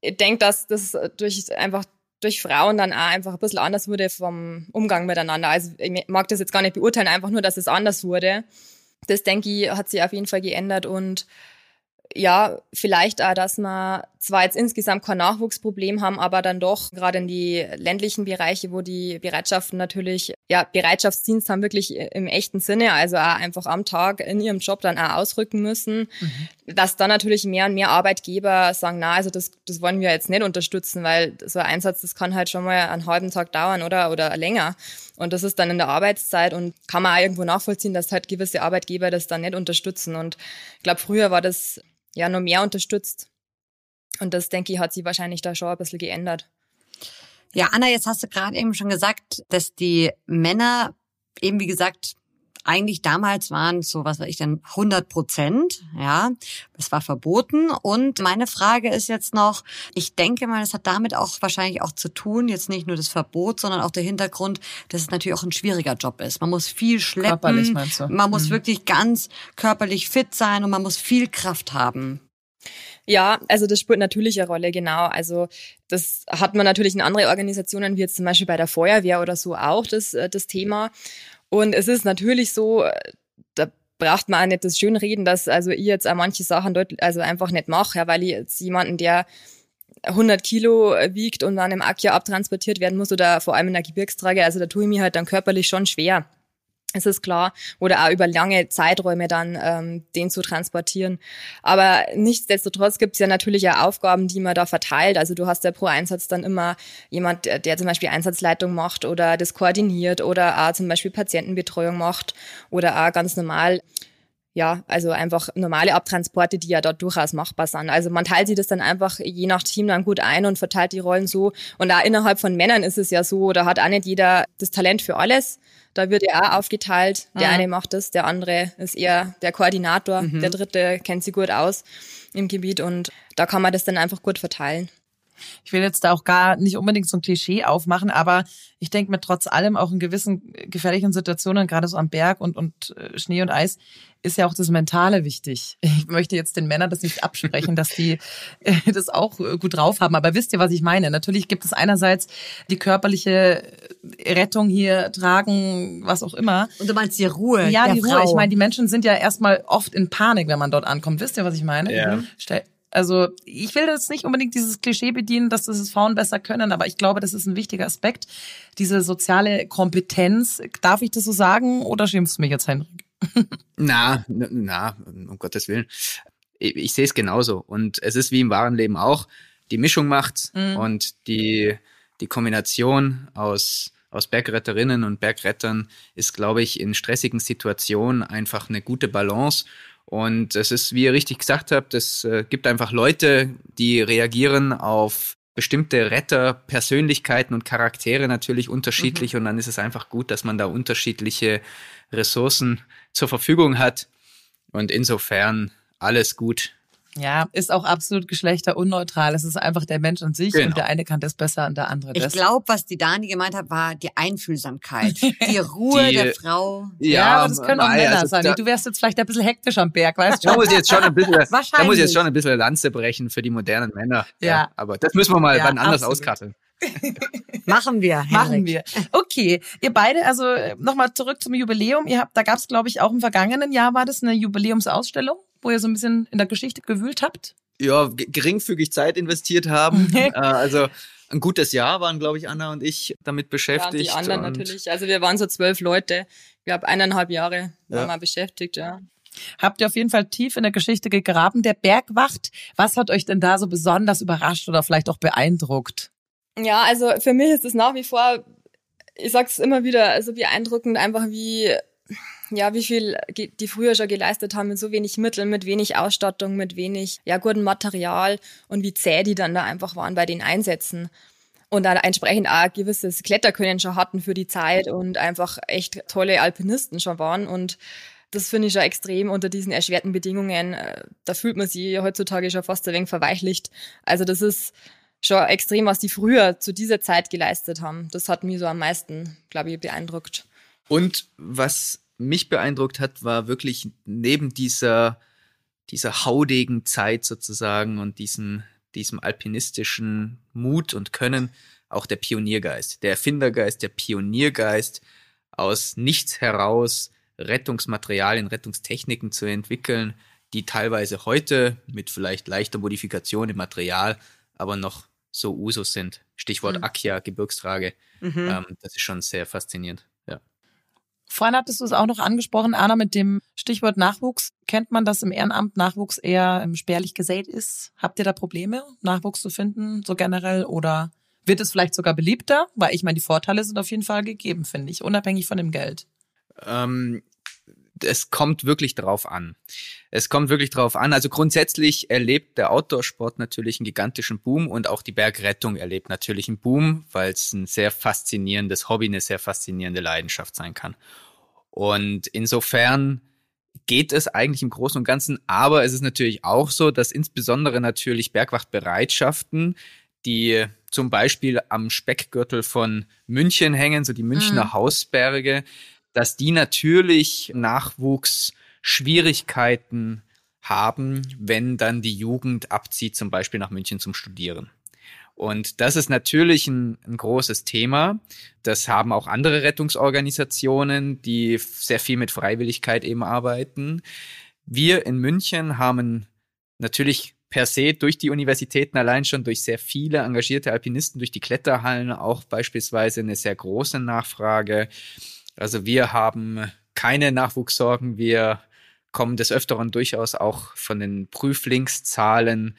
Speaker 2: Ich denke, dass das durch einfach durch Frauen dann auch einfach ein bisschen anders wurde vom Umgang miteinander. Also ich mag das jetzt gar nicht beurteilen, einfach nur, dass es anders wurde. Das denke ich, hat sich auf jeden Fall geändert und ja, vielleicht auch, dass wir zwar jetzt insgesamt kein Nachwuchsproblem haben, aber dann doch gerade in die ländlichen Bereiche, wo die Bereitschaften natürlich, ja, Bereitschaftsdienst haben wirklich im echten Sinne, also auch einfach am Tag in ihrem Job dann auch ausrücken müssen, mhm. dass dann natürlich mehr und mehr Arbeitgeber sagen, na, also das, das wollen wir jetzt nicht unterstützen, weil so ein Einsatz, das kann halt schon mal einen halben Tag dauern oder, oder länger. Und das ist dann in der Arbeitszeit und kann man auch irgendwo nachvollziehen, dass halt gewisse Arbeitgeber das dann nicht unterstützen. Und ich glaube, früher war das ja noch mehr unterstützt. Und das, denke ich, hat sich wahrscheinlich da schon ein bisschen geändert.
Speaker 5: Ja, Anna, jetzt hast du gerade eben schon gesagt, dass die Männer eben, wie gesagt, eigentlich damals waren so, was weiß ich denn, 100 Prozent, ja, das war verboten. Und meine Frage ist jetzt noch, ich denke mal, das hat damit auch wahrscheinlich auch zu tun, jetzt nicht nur das Verbot, sondern auch der Hintergrund, dass es natürlich auch ein schwieriger Job ist. Man muss viel schleppen,
Speaker 4: Körperlich, meinst du?
Speaker 5: man muss
Speaker 4: Mhm.
Speaker 5: wirklich ganz körperlich fit sein und man muss viel Kraft haben.
Speaker 2: Ja, also das spielt natürlich eine Rolle, genau. Also das hat man natürlich in andere Organisationen, wie jetzt zum Beispiel bei der Feuerwehr oder so auch das, äh, das Thema. Und es ist natürlich so, da braucht man auch nicht das Schönreden, dass also ich jetzt auch manche Sachen dort also einfach nicht mache, ja, weil ich jetzt jemanden, der 100 Kilo wiegt und dann im Akia abtransportiert werden muss oder vor allem in der Gebirgstrage, also da tue ich mir halt dann körperlich schon schwer. Es ist klar. Oder auch über lange Zeiträume dann ähm, den zu transportieren. Aber nichtsdestotrotz gibt es ja natürlich auch Aufgaben, die man da verteilt. Also du hast ja pro Einsatz dann immer jemand, der zum Beispiel Einsatzleitung macht oder das koordiniert oder auch zum Beispiel Patientenbetreuung macht oder auch ganz normal ja, also einfach normale Abtransporte, die ja dort durchaus machbar sind. Also man teilt sich das dann einfach je nach Team dann gut ein und verteilt die Rollen so. Und auch innerhalb von Männern ist es ja so, da hat auch nicht jeder das Talent für alles. Da wird ja auch aufgeteilt. Der
Speaker 5: Mhm.
Speaker 2: eine macht das, der andere ist eher der Koordinator,
Speaker 5: Mhm.
Speaker 2: der dritte kennt sich gut aus im Gebiet und da kann man das dann einfach gut verteilen.
Speaker 4: Ich will jetzt da auch gar nicht unbedingt so ein Klischee aufmachen, aber ich denke mir trotz allem auch in gewissen gefährlichen Situationen, gerade so am Berg und, und äh, Schnee und Eis, ist ja auch das Mentale wichtig. Ich möchte jetzt den Männern das nicht absprechen, dass die äh, das auch äh, gut drauf haben. Aber wisst ihr, was ich meine? Natürlich gibt es einerseits die körperliche Rettung hier, tragen, was auch immer.
Speaker 5: Und du meinst die Ruhe
Speaker 4: Ja,
Speaker 5: der
Speaker 4: die
Speaker 5: Frau.
Speaker 4: Ruhe. Ich meine, die Menschen sind ja erstmal oft in Panik, wenn man dort ankommt. Wisst ihr, was ich meine?
Speaker 1: Ja.
Speaker 4: Stell, also ich will jetzt nicht unbedingt dieses Klischee bedienen, dass das Frauen besser können, aber ich glaube, das ist ein wichtiger Aspekt. Diese soziale Kompetenz. Darf ich das so sagen oder schimpfst du mich jetzt, Henrik?
Speaker 1: Na, na, um Gottes Willen. Ich, ich sehe es genauso. Und es ist wie im wahren Leben auch. Die Mischung macht's
Speaker 4: Mhm.
Speaker 1: und die, die Kombination aus, aus Bergretterinnen und Bergrettern ist, glaube ich, in stressigen Situationen einfach eine gute Balance. Und es ist, wie ihr richtig gesagt habt, es äh, gibt einfach Leute, die reagieren auf bestimmte Retter, Persönlichkeiten und Charaktere natürlich unterschiedlich. Und dann ist es einfach gut, dass man da unterschiedliche Ressourcen zur Verfügung hat. Und insofern alles gut.
Speaker 4: Ja, ist auch absolut geschlechterunneutral. Es ist einfach der Mensch an sich
Speaker 1: Genau.
Speaker 4: und der eine kann das besser und der andere
Speaker 5: Ich
Speaker 4: das.
Speaker 5: glaube, was die Dani gemeint hat, war die Einfühlsamkeit, die Ruhe
Speaker 1: Die-
Speaker 5: der Frau.
Speaker 4: ja, aber das können auch Männer
Speaker 1: also
Speaker 4: sein.
Speaker 1: da-
Speaker 4: Du wärst jetzt vielleicht ein bisschen hektisch am Berg, weißt du?
Speaker 1: Da muss ich jetzt schon ein bisschen, da muss ich
Speaker 4: Wahrscheinlich.
Speaker 1: jetzt schon ein bisschen Lanze brechen für die modernen Männer.
Speaker 4: Ja.
Speaker 1: aber das müssen wir mal
Speaker 4: Ja,
Speaker 1: wann anders
Speaker 4: absolut.
Speaker 1: auskatteln.
Speaker 5: Machen wir.
Speaker 4: Machen
Speaker 5: Henrik.
Speaker 4: wir. Okay, ihr beide, also nochmal zurück zum Jubiläum. Ihr habt, da gab es, glaube ich, auch im vergangenen Jahr war das eine Jubiläumsausstellung, wo ihr so ein bisschen in der Geschichte gewühlt habt.
Speaker 1: Ja, geringfügig Zeit investiert haben. äh, also ein gutes Jahr waren, glaube ich, Anna und ich damit
Speaker 2: Ja,
Speaker 1: beschäftigt.
Speaker 2: die anderen
Speaker 1: und
Speaker 2: natürlich. Also wir waren so zwölf Leute. Ich glaube, eineinhalb Jahre
Speaker 1: Ja.
Speaker 2: waren wir beschäftigt, ja.
Speaker 4: Habt ihr auf jeden Fall tief in der Geschichte gegraben. Der Bergwacht, was hat euch denn da so besonders überrascht oder vielleicht auch beeindruckt?
Speaker 2: Ja, also für mich ist es nach wie vor, ich sag's immer wieder, also beeindruckend einfach wie, ja, wie viel die früher schon geleistet haben mit so wenig Mitteln, mit wenig Ausstattung, mit wenig, ja, gutem Material und wie zäh die dann da einfach waren bei den Einsätzen. Und dann entsprechend auch ein gewisses Kletterkönnen schon hatten für die Zeit und einfach echt tolle Alpinisten schon waren und das finde ich schon extrem unter diesen erschwerten Bedingungen. äh, Da fühlt man sich heutzutage schon fast ein wenig verweichlicht. Also das ist schon extrem, was die früher zu dieser Zeit geleistet haben. Das hat mich so am meisten, glaube ich, beeindruckt.
Speaker 1: Und was mich beeindruckt hat, war wirklich neben dieser, dieser haudegen Zeit sozusagen und diesem, diesem alpinistischen Mut und Können auch der Pioniergeist, der Erfindergeist, der Pioniergeist aus nichts heraus Rettungsmaterialien, Rettungstechniken zu entwickeln, die teilweise heute mit vielleicht leichter Modifikation im Material, aber noch so Usus sind. Stichwort
Speaker 2: Mhm.
Speaker 1: Akia, Gebirgstrage.
Speaker 5: Mhm.
Speaker 1: Ähm, das ist schon sehr faszinierend. Ja.
Speaker 4: Vorhin hattest du es auch noch angesprochen, Anna, mit dem Stichwort Nachwuchs. Kennt man, dass im Ehrenamt Nachwuchs eher spärlich gesät ist? Habt ihr da Probleme, Nachwuchs zu finden, so generell? Oder wird es vielleicht sogar beliebter? Weil ich meine, die Vorteile sind auf jeden Fall gegeben, finde ich, unabhängig von dem Geld.
Speaker 1: Ähm, es kommt wirklich drauf an. Es kommt wirklich drauf an. Also grundsätzlich erlebt der Outdoor-Sport natürlich einen gigantischen Boom und auch die Bergrettung erlebt natürlich einen Boom, weil es ein sehr faszinierendes Hobby, eine sehr faszinierende Leidenschaft sein kann. Und insofern geht es eigentlich im Großen und Ganzen, aber es ist natürlich auch so, dass insbesondere natürlich Bergwachtbereitschaften, die zum Beispiel am Speckgürtel von München hängen, so die Münchner
Speaker 5: Mhm.
Speaker 1: Hausberge, dass die natürlich Nachwuchsschwierigkeiten haben, wenn dann die Jugend abzieht, zum Beispiel nach München zum Studieren. Und das ist natürlich ein, ein großes Thema. Das haben auch andere Rettungsorganisationen, die sehr viel mit Freiwilligkeit eben arbeiten. Wir in München haben natürlich per se durch die Universitäten allein schon durch sehr viele engagierte Alpinisten, durch die Kletterhallen auch beispielsweise eine sehr große Nachfrage. Also wir haben keine Nachwuchssorgen. Wir kommen des Öfteren durchaus auch von den Prüflingszahlen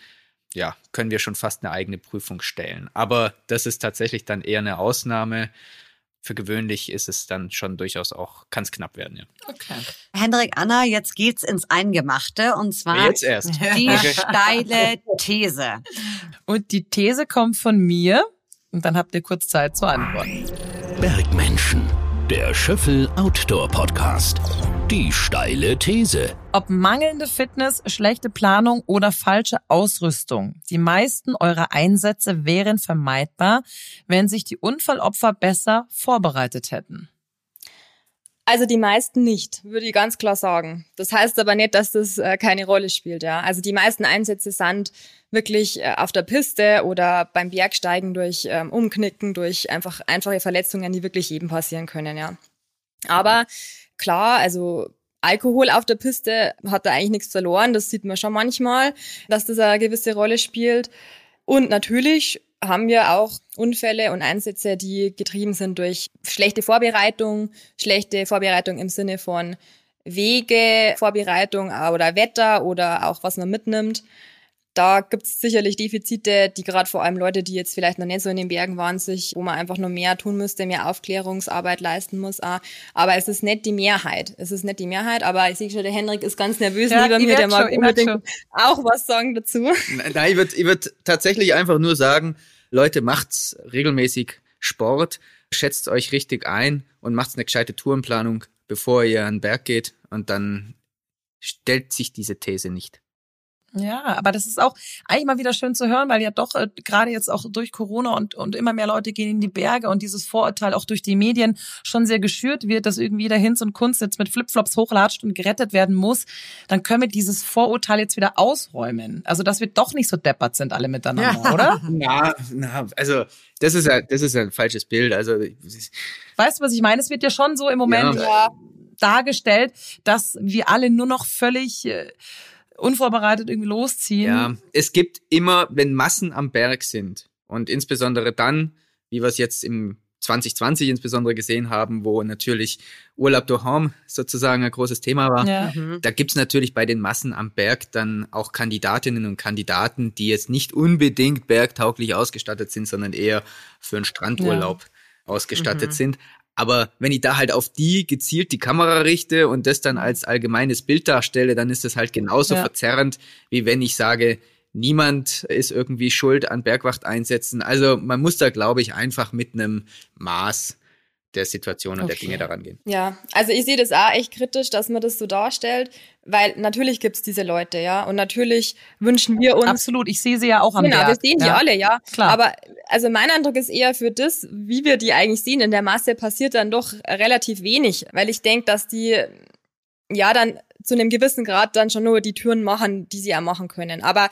Speaker 1: ja, können wir schon fast eine eigene Prüfung stellen. Aber das ist tatsächlich dann eher eine Ausnahme. Für gewöhnlich ist es dann schon durchaus auch, kann es knapp werden, ja.
Speaker 4: Okay.
Speaker 5: Hendrik, Anna, jetzt geht's ins Eingemachte und zwar
Speaker 1: Jetzt erst.
Speaker 5: die
Speaker 1: Okay.
Speaker 5: steile These.
Speaker 4: Und die These kommt von mir. Und dann habt ihr kurz Zeit zur Antwort.
Speaker 3: Bergmenschen, der Schöffel Outdoor Podcast. Die steile These.
Speaker 4: Ob mangelnde Fitness, schlechte Planung oder falsche Ausrüstung, die meisten eurer Einsätze wären vermeidbar, wenn sich die Unfallopfer besser vorbereitet hätten.
Speaker 2: Also die meisten nicht, würde ich ganz klar sagen. Das heißt aber nicht, dass das äh, keine Rolle spielt, ja. Also die meisten Einsätze sind wirklich äh, auf der Piste oder beim Bergsteigen durch ähm, Umknicken, durch einfach einfache Verletzungen, die wirklich jedem passieren können, ja. Aber klar, also Alkohol auf der Piste hat da eigentlich nichts verloren. Das sieht man schon manchmal, dass das eine gewisse Rolle spielt. Und natürlich haben wir auch Unfälle und Einsätze, die getrieben sind durch schlechte Vorbereitung, schlechte Vorbereitung im Sinne von Wege, Vorbereitung oder Wetter oder auch was man mitnimmt. Da gibt es sicherlich Defizite, die gerade vor allem Leute, die jetzt vielleicht noch nicht so in den Bergen waren, sich, wo man einfach noch mehr tun müsste, mehr Aufklärungsarbeit leisten muss. Auch. Aber es ist nicht die Mehrheit. Es ist nicht die Mehrheit, aber ich sehe schon, der Henrik ist ganz nervös
Speaker 4: Ja,
Speaker 2: neben
Speaker 4: ich
Speaker 2: mir, der mag
Speaker 4: schon,
Speaker 2: unbedingt auch was sagen dazu.
Speaker 1: Nein, ich würde ich würd tatsächlich einfach nur sagen, Leute, macht's regelmäßig Sport, schätzt euch richtig ein und macht's eine gescheite Tourenplanung, bevor ihr an den Berg geht und dann stellt sich diese These nicht.
Speaker 4: Ja, aber das ist auch eigentlich mal wieder schön zu hören, weil ja doch äh, gerade jetzt auch durch Corona und, und immer mehr Leute gehen in die Berge und dieses Vorurteil auch durch die Medien schon sehr geschürt wird, dass irgendwie der Hinz und Kunst jetzt mit Flipflops hochlatscht und gerettet werden muss, dann können wir dieses Vorurteil jetzt wieder ausräumen. Also, dass wir doch nicht so deppert sind alle miteinander, ja. oder?
Speaker 1: Na, na, also das ist ja, das ist ein falsches Bild. Also
Speaker 4: weißt du, was ich meine? Es wird ja schon so im Moment ja. Äh, dargestellt, dass wir alle nur noch völlig äh, unvorbereitet irgendwie losziehen.
Speaker 1: Ja, es gibt immer, wenn Massen am Berg sind und insbesondere dann, wie wir es jetzt im 2020 insbesondere gesehen haben, wo natürlich Urlaub daheim sozusagen ein großes Thema war. Ja. Mhm. Da gibt's natürlich bei den Massen am Berg dann auch Kandidatinnen und Kandidaten, die jetzt nicht unbedingt bergtauglich ausgestattet sind, sondern eher für einen Strandurlaub ja. ausgestattet mhm. sind. Aber wenn ich da halt auf die gezielt die Kamera richte und das dann als allgemeines Bild darstelle, dann ist das halt genauso ja. verzerrend, wie wenn ich sage, niemand ist irgendwie schuld an Bergwacht einsetzen. Also man muss da, glaube ich, einfach mit einem Maß der Situation und okay. der Dinge daran gehen.
Speaker 2: Ja, also ich sehe das auch echt kritisch, dass man das so darstellt, weil natürlich gibt's diese Leute, ja, und natürlich wünschen wir uns.
Speaker 4: Absolut, ich sehe sie ja auch am
Speaker 2: Genau,
Speaker 4: Berg.
Speaker 2: wir sehen die ja. alle, ja. Klar. Aber also mein Eindruck ist eher für das, wie wir die eigentlich sehen, in der Masse passiert dann doch relativ wenig, weil ich denke, dass die ja dann zu einem gewissen Grad dann schon nur die Türen machen, die sie ja machen können. Aber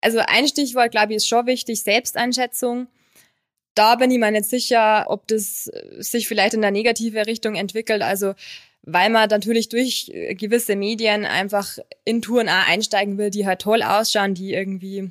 Speaker 2: also ein Stichwort, glaube ich, ist schon wichtig, Selbsteinschätzung da bin ich mir nicht sicher, ob das äh, sich vielleicht in eine negative Richtung entwickelt. Also weil man natürlich durch äh, gewisse Medien einfach in Touren auch einsteigen will, die halt toll ausschauen, die irgendwie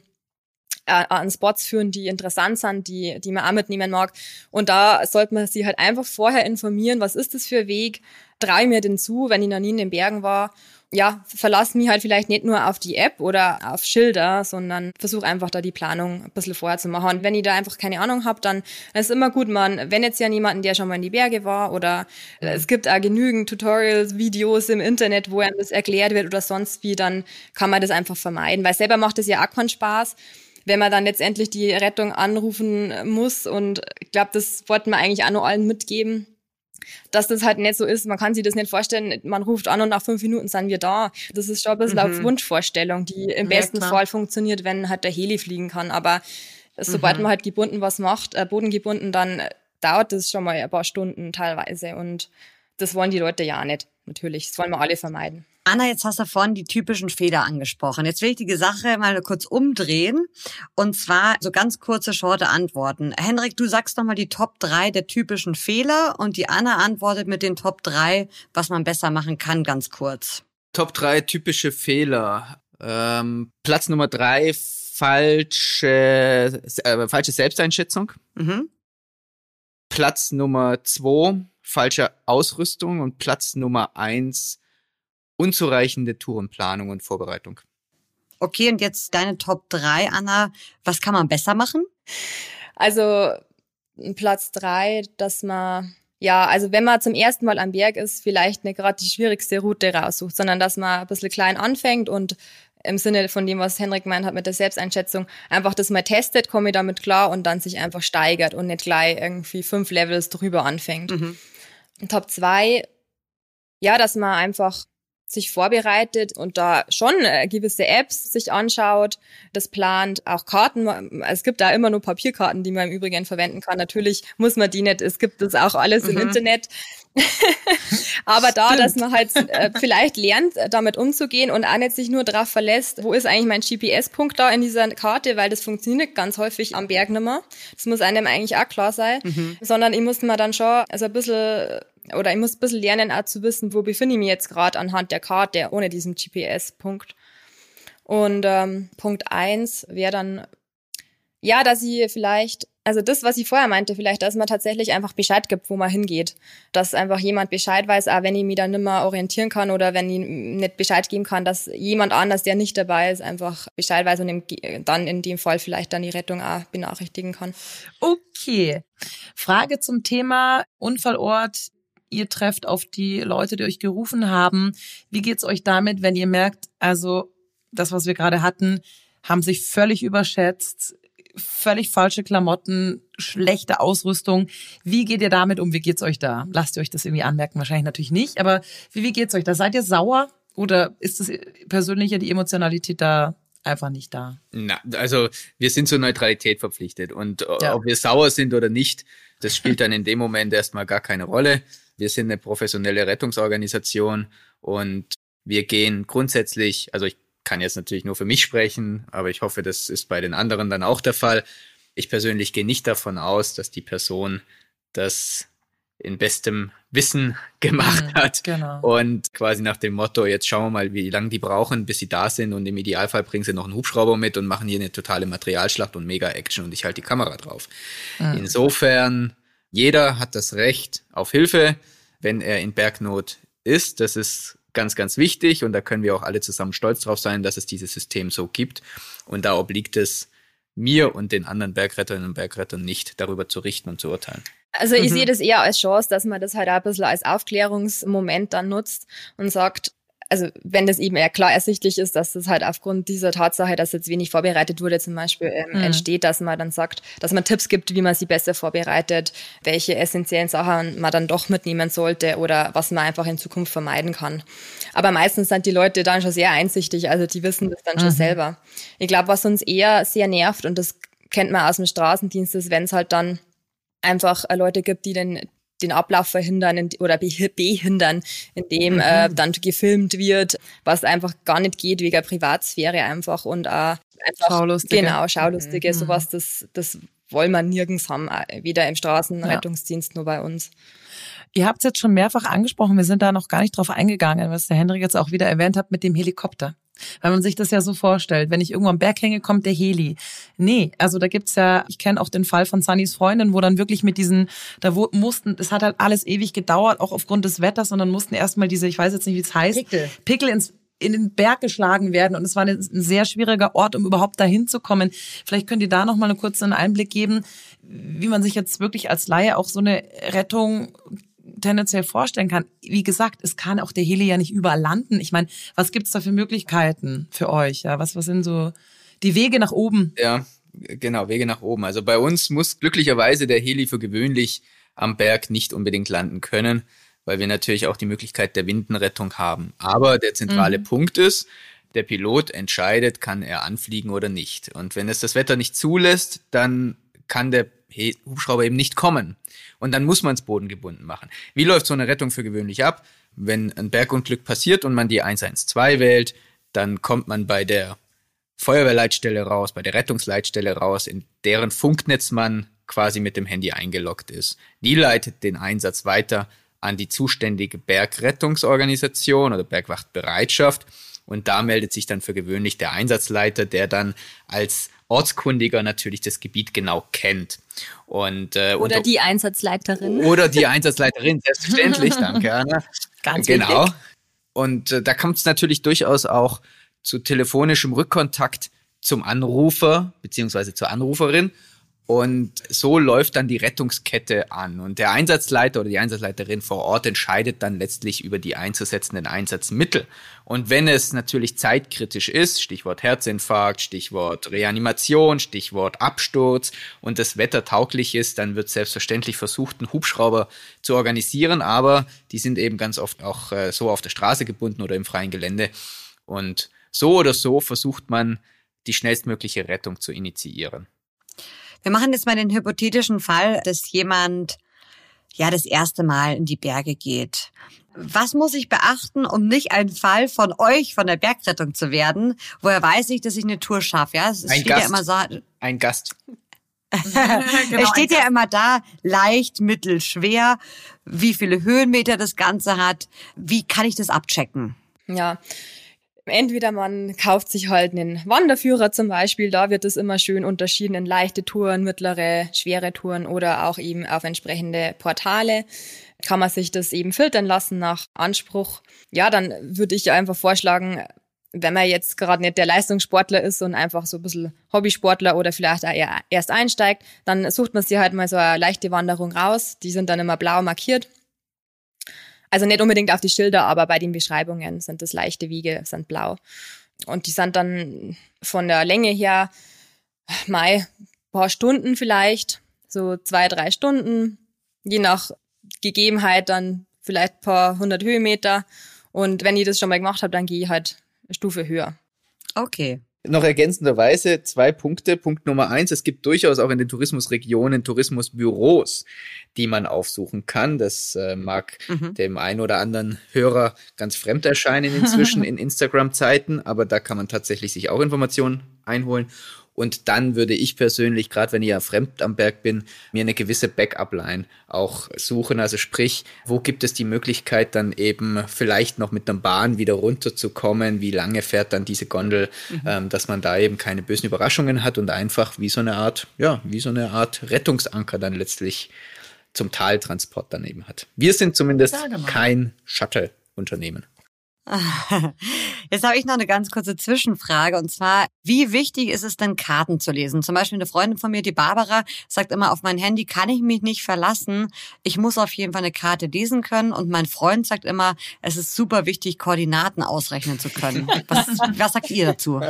Speaker 2: äh, an Spots führen, die interessant sind, die, die man auch mitnehmen mag. Und da sollte man sich halt einfach vorher informieren, was ist das für ein Weg, traue mir den zu, wenn ich noch nie in den Bergen war ja, verlasse mich halt vielleicht nicht nur auf die App oder auf Schilder, sondern versuche einfach da die Planung ein bisschen vorher zu machen. Und wenn ich da einfach keine Ahnung habe, dann ist immer gut, man, wenn jetzt ja niemanden, der schon mal in die Berge war oder es gibt auch genügend Tutorials, Videos im Internet, wo einem das erklärt wird oder sonst wie, dann kann man das einfach vermeiden, weil selber macht es ja auch keinen Spaß wenn man dann letztendlich die Rettung anrufen muss. Und ich glaube, das wollten wir eigentlich auch noch allen mitgeben, dass das halt nicht so ist. Man kann sich das nicht vorstellen. Man ruft an und nach fünf Minuten sind wir da. Das ist schon ein bisschen mhm. auf Wunschvorstellung, die im ja, besten klar. Fall funktioniert, wenn halt der Heli fliegen kann. Aber sobald mhm. man halt gebunden was macht, äh, bodengebunden, dann dauert das schon mal ein paar Stunden teilweise. Und das wollen die Leute ja nicht, natürlich. Das wollen wir alle vermeiden.
Speaker 5: Anna, jetzt hast du vorhin die typischen Fehler angesprochen. Jetzt will ich die Sache mal kurz umdrehen und zwar so ganz kurze, shorte Antworten. Henrik, du sagst nochmal die Top 3 der typischen Fehler und die Anna antwortet mit den Top 3, was man besser machen kann, ganz kurz.
Speaker 1: Top 3 typische Fehler. Ähm, Platz Nummer 3, falsche, äh, falsche Selbsteinschätzung. Mhm. Platz Nummer 2, falsche Ausrüstung und Platz Nummer 1, unzureichende Tourenplanung und Vorbereitung.
Speaker 5: Okay, und jetzt deine Top 3, Anna. Was kann man besser machen?
Speaker 2: Also Platz 3, dass man ja, also wenn man zum ersten Mal am Berg ist, vielleicht nicht gerade die schwierigste Route raussucht, sondern dass man ein bisschen klein anfängt und im Sinne von dem, was Henrik meint hat mit der Selbsteinschätzung, einfach das mal testet, komme ich damit klar und dann sich einfach steigert und nicht gleich irgendwie fünf Levels drüber anfängt. Mhm. Top 2, ja, dass man einfach sich vorbereitet und da schon äh, gewisse Apps sich anschaut, das plant, auch Karten. Es gibt da immer nur Papierkarten, die man im Übrigen verwenden kann. Natürlich muss man die nicht, es gibt das auch alles mhm. im Internet. Aber da, dass man halt äh, vielleicht lernt, damit umzugehen und auch nicht sich nur darauf verlässt, wo ist eigentlich mein GPS-Punkt da in dieser Karte, weil das funktioniert ganz häufig am Berg nicht mehr. Das muss einem eigentlich auch klar sein. Mhm. Sondern ich muss mir dann schon also ein bisschen oder ich muss ein bisschen lernen, auch zu wissen, wo befinde ich mich jetzt gerade anhand der Karte, ohne diesen GPS-Punkt. Und ähm, Punkt eins wäre dann, ja, dass ich vielleicht, also das, was ich vorher meinte, vielleicht, dass man tatsächlich einfach Bescheid gibt, wo man hingeht. Dass einfach jemand Bescheid weiß, auch wenn ich mich dann nicht mehr orientieren kann oder wenn ich nicht Bescheid geben kann, dass jemand anders, der nicht dabei ist, einfach Bescheid weiß und dann in dem Fall vielleicht dann die Rettung auch benachrichtigen kann.
Speaker 4: Okay. Frage zum Thema Unfallort ihr trefft auf die Leute, die euch gerufen haben. Wie geht's euch damit, wenn ihr merkt, also das, was wir gerade hatten, haben sich völlig überschätzt, völlig falsche Klamotten, schlechte Ausrüstung. Wie geht ihr damit um? Wie geht's euch da? Lasst ihr euch das irgendwie anmerken? Wahrscheinlich natürlich nicht, aber wie, wie geht's euch da? Seid ihr sauer oder ist das persönliche, die Emotionalität da einfach nicht da?
Speaker 1: Na, also wir sind zur Neutralität verpflichtet und
Speaker 4: Ja.
Speaker 1: ob wir sauer sind oder nicht, das spielt dann in dem Moment erstmal gar keine Rolle. Wir sind eine professionelle Rettungsorganisation und wir gehen grundsätzlich, also ich kann jetzt natürlich nur für mich sprechen, aber ich hoffe, das ist bei den anderen dann auch der Fall. Ich persönlich gehe nicht davon aus, dass die Person das in bestem Wissen gemacht
Speaker 4: Mhm,
Speaker 1: hat
Speaker 4: Genau.
Speaker 1: und quasi nach dem Motto, jetzt schauen wir mal, wie lange die brauchen, bis sie da sind und im Idealfall bringen sie noch einen Hubschrauber mit und machen hier eine totale Materialschlacht und Mega-Action und ich halte die Kamera drauf.
Speaker 4: Mhm.
Speaker 1: Insofern, jeder hat das Recht auf Hilfe, wenn er in Bergnot ist. Das ist ganz, ganz wichtig und da können wir auch alle zusammen stolz drauf sein, dass es dieses System so gibt. Und da obliegt es mir und den anderen Bergretterinnen und Bergrettern nicht, darüber zu richten und zu urteilen.
Speaker 2: Also ich
Speaker 4: Mhm.
Speaker 2: sehe das eher als Chance, dass man das halt auch ein bisschen als Aufklärungsmoment dann nutzt und sagt, also wenn das eben eher klar ersichtlich ist, dass das halt aufgrund dieser Tatsache, dass jetzt wenig vorbereitet wurde, zum Beispiel ähm,
Speaker 4: Mhm.
Speaker 2: entsteht, dass man dann sagt, dass man Tipps gibt, wie man sie besser vorbereitet, welche essentiellen Sachen man dann doch mitnehmen sollte oder was man einfach in Zukunft vermeiden kann. Aber meistens sind die Leute dann schon sehr einsichtig, also die wissen das dann schon
Speaker 4: Mhm.
Speaker 2: selber. Ich glaube, was uns eher sehr nervt, und das kennt man aus dem Straßendienst, ist, wenn es halt dann einfach äh, Leute gibt, die den den Ablauf verhindern in, oder behi- behindern, indem
Speaker 4: Mhm.
Speaker 2: äh, dann gefilmt wird, was einfach gar nicht geht wegen Privatsphäre einfach und äh, einfach
Speaker 4: Schaulustige.
Speaker 2: genau Schaulustige,
Speaker 4: Mhm.
Speaker 2: sowas das das wollen wir nirgends haben, äh, weder im Straßenrettungsdienst nur bei uns.
Speaker 4: Ihr habt es jetzt schon mehrfach angesprochen, wir sind da noch gar nicht drauf eingegangen, was der Hendrik jetzt auch wieder erwähnt hat mit dem Helikopter. Weil man sich das ja so vorstellt, wenn ich irgendwo am Berg hänge, kommt der Heli. Nee, also da gibt's ja, ich kenne auch den Fall von Sunnys Freundin, wo dann wirklich mit diesen, da wo, mussten, das hat halt alles ewig gedauert, auch aufgrund des Wetters, und dann mussten erstmal diese, ich weiß jetzt nicht, wie es heißt,
Speaker 5: Pickel.
Speaker 4: Pickel ins in den Berg geschlagen werden und es war ein ein sehr schwieriger Ort, um überhaupt dahin zu kommen. Vielleicht könnt ihr da noch mal einen kurzen Einblick geben, wie man sich jetzt wirklich als Laie auch so eine Rettung tendenziell vorstellen kann. Wie gesagt, es kann auch der Heli ja nicht überall landen. Ich meine, was gibt's da für Möglichkeiten für euch? Ja, was was sind so die Wege nach oben?
Speaker 1: Ja, genau, Wege nach oben. Also bei uns muss glücklicherweise der Heli für gewöhnlich am Berg nicht unbedingt landen können, weil wir natürlich auch die Möglichkeit der Windenrettung haben. Aber der zentrale Punkt ist, der Pilot entscheidet, kann er anfliegen oder nicht. Und wenn es das Wetter nicht zulässt, dann kann der Hubschrauber eben nicht kommen. Und dann muss man es bodengebunden machen. Wie läuft so eine Rettung für gewöhnlich ab? Wenn ein Bergunglück passiert und man die 112 wählt, dann kommt man bei der Feuerwehrleitstelle raus, bei der Rettungsleitstelle raus, in deren Funknetz man quasi mit dem Handy eingeloggt ist. Die leitet den Einsatz weiter an die zuständige Bergrettungsorganisation oder Bergwachtbereitschaft und da meldet sich dann für gewöhnlich der Einsatzleiter, der dann als Ortskundiger natürlich das Gebiet genau kennt. Und, äh,
Speaker 2: Oder
Speaker 1: unter-
Speaker 2: die Einsatzleiterin.
Speaker 1: oder die Einsatzleiterin, selbstverständlich, danke Anna.
Speaker 4: Ganz
Speaker 1: genau.
Speaker 4: wichtig.
Speaker 1: Und äh, da kommt es natürlich durchaus auch zu telefonischem Rückkontakt zum Anrufer beziehungsweise zur Anruferin. Und so läuft dann die Rettungskette an. Und der Einsatzleiter oder die Einsatzleiterin vor Ort entscheidet dann letztlich über die einzusetzenden Einsatzmittel. Und wenn es natürlich zeitkritisch ist, Stichwort Herzinfarkt, Stichwort Reanimation, Stichwort Absturz und das Wetter tauglich ist, dann wird selbstverständlich versucht, einen Hubschrauber zu organisieren. Aber die sind eben ganz oft auch äh, so auf der Straße gebunden oder im freien Gelände. Und so oder so versucht man, die schnellstmögliche Rettung zu initiieren.
Speaker 5: Wir machen jetzt mal den hypothetischen Fall, dass jemand ja das erste Mal in die Berge geht. Was muss ich beachten, um nicht ein Fall von euch, von der Bergrettung zu werden? Woher weiß ich, dass ich eine Tour schaffe? Ja, es
Speaker 1: Ein
Speaker 5: steht ja
Speaker 1: Gast.
Speaker 5: immer so,
Speaker 1: Ein Gast.
Speaker 4: Genau,
Speaker 5: es steht ja immer da, leicht, mittel, schwer, wie viele Höhenmeter das Ganze hat. Wie kann ich das abchecken?
Speaker 2: Ja. Entweder man kauft sich halt einen Wanderführer zum Beispiel, da wird es immer schön unterschieden in leichte Touren, mittlere, schwere Touren oder auch eben auf entsprechende Portale. Kann man sich das eben filtern lassen nach Anspruch. Ja, dann würde ich einfach vorschlagen, wenn man jetzt gerade nicht der Leistungssportler ist und einfach so ein bisschen Hobbysportler oder vielleicht auch erst einsteigt, dann sucht man sich halt mal so eine leichte Wanderung raus. Die sind dann immer blau markiert. Also nicht unbedingt auf die Schilder, aber bei den Beschreibungen sind das leichte Wege, sind blau. Und die sind dann von der Länge her, Mai, paar Stunden vielleicht, so zwei, drei Stunden, je nach Gegebenheit dann vielleicht paar hundert Höhenmeter. Und wenn ich das schon mal gemacht habe, dann gehe ich halt eine Stufe höher.
Speaker 5: Okay.
Speaker 1: Noch ergänzenderweise zwei Punkte. Punkt Nummer eins, es gibt durchaus auch in den Tourismusregionen Tourismusbüros, die man aufsuchen kann. Das äh, mag
Speaker 5: Mhm.
Speaker 1: dem einen oder anderen Hörer ganz fremd erscheinen inzwischen in Instagram-Zeiten, aber da kann man tatsächlich sich auch Informationen einholen. Und dann würde ich persönlich, gerade wenn ich ja fremd am Berg bin, mir eine gewisse Backup-Line auch suchen. Also sprich, wo gibt es die Möglichkeit, dann eben vielleicht noch mit der Bahn wieder runterzukommen? Wie lange fährt dann diese Gondel, ähm, dass man da eben keine bösen Überraschungen hat und einfach wie so eine Art, ja, wie so eine Art Rettungsanker dann letztlich zum Taltransport dann eben hat. Wir sind zumindest kein Shuttle-Unternehmen.
Speaker 5: Jetzt habe ich noch eine ganz kurze Zwischenfrage und zwar, wie wichtig ist es denn, Karten zu lesen? Zum Beispiel eine Freundin von mir, die Barbara, sagt immer, auf mein Handy kann ich mich nicht verlassen. Ich muss auf jeden Fall eine Karte lesen können und mein Freund sagt immer, es ist super wichtig, Koordinaten ausrechnen zu können. Was, was sagt ihr dazu?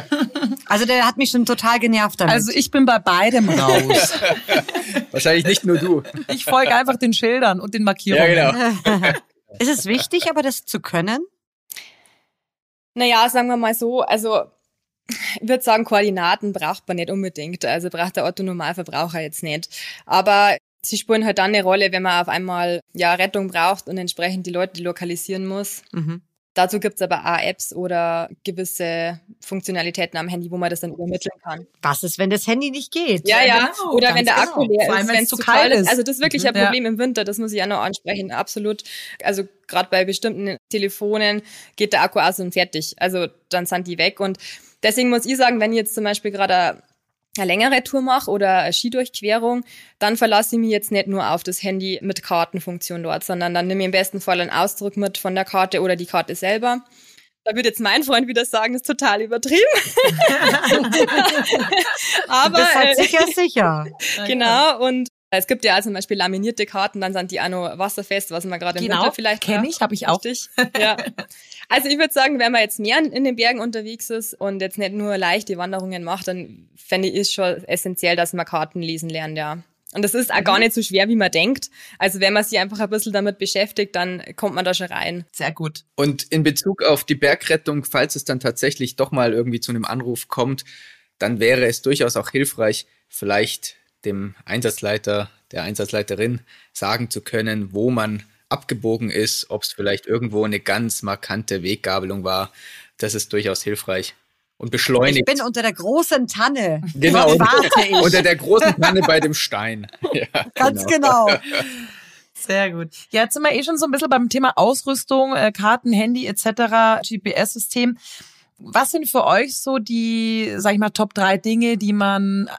Speaker 5: Also der hat mich schon total genervt damit.
Speaker 4: Also ich bin bei beidem raus.
Speaker 1: Wahrscheinlich nicht nur du.
Speaker 4: Ich folge einfach den Schildern und den Markierungen.
Speaker 1: Ja, genau.
Speaker 5: ist es wichtig, aber das zu können?
Speaker 2: Naja, sagen wir mal so, also ich würde sagen, Koordinaten braucht man nicht unbedingt. Also braucht der Otto Normalverbraucher jetzt nicht. Aber sie spielen halt dann eine Rolle, wenn man auf einmal ja Rettung braucht und entsprechend die Leute lokalisieren muss.
Speaker 5: Mhm.
Speaker 2: Dazu gibt's aber auch Apps oder gewisse Funktionalitäten am Handy, wo man das dann übermitteln kann.
Speaker 5: Was ist, wenn das Handy nicht geht?
Speaker 2: Ja, ja.
Speaker 4: genau,
Speaker 2: oder wenn der
Speaker 4: genau.
Speaker 2: Akku leer
Speaker 4: Vor allem,
Speaker 2: ist, wenn es
Speaker 4: zu kalt
Speaker 2: ist.
Speaker 4: ist.
Speaker 2: Also das ist wirklich ein
Speaker 4: Mhm, ja.
Speaker 2: Problem im Winter, das muss ich auch noch ansprechen. Absolut. Also gerade bei bestimmten Telefonen geht der Akku aus und fertig. Also dann sind die weg. Und deswegen muss ich sagen, wenn ich jetzt zum Beispiel gerade eine- längere Tour mache oder eine Skidurchquerung, dann verlasse ich mich jetzt nicht nur auf das Handy mit Kartenfunktion dort, sondern dann nehme ich im besten Fall einen Ausdruck mit von der Karte oder die Karte selber. Da würde jetzt mein Freund wieder sagen, ist total übertrieben. Aber
Speaker 5: Das halt
Speaker 2: äh,
Speaker 5: sicher, sicher.
Speaker 2: Genau, und es gibt ja zum Beispiel laminierte Karten, dann sind die auch noch wasserfest, was man gerade im
Speaker 4: Genau,
Speaker 2: Winter vielleicht
Speaker 4: kenn
Speaker 2: braucht.
Speaker 4: ich, hab ich auch.
Speaker 2: Richtig, ja. Also ich würde sagen, wenn man jetzt mehr in den Bergen unterwegs ist und jetzt nicht nur leichte Wanderungen macht, dann fände ich es schon essentiell, dass man Karten lesen lernt, ja. Und das ist auch
Speaker 4: Mhm.
Speaker 2: gar nicht so schwer, wie man denkt. Also wenn man sich einfach ein bisschen damit beschäftigt, dann kommt man da schon rein.
Speaker 4: Sehr gut.
Speaker 1: Und in Bezug auf die Bergrettung, falls es dann tatsächlich doch mal irgendwie zu einem Anruf kommt, dann wäre es durchaus auch hilfreich, vielleicht dem Einsatzleiter, der Einsatzleiterin sagen zu können, wo man abgebogen ist, ob es vielleicht irgendwo eine ganz markante Weggabelung war. Das ist durchaus hilfreich und
Speaker 5: Ich
Speaker 1: beschleunigt.
Speaker 5: bin unter der großen Tanne.
Speaker 1: genau,
Speaker 5: ich.
Speaker 1: unter der großen Tanne bei dem Stein. Ja,
Speaker 5: Ganz genau.
Speaker 4: Sehr gut. Ja, jetzt sind wir eh schon so ein bisschen beim Thema Ausrüstung, äh, Karten, Handy etc., GPS-System. Was sind für euch so die, sag ich mal, Top drei Dinge, die man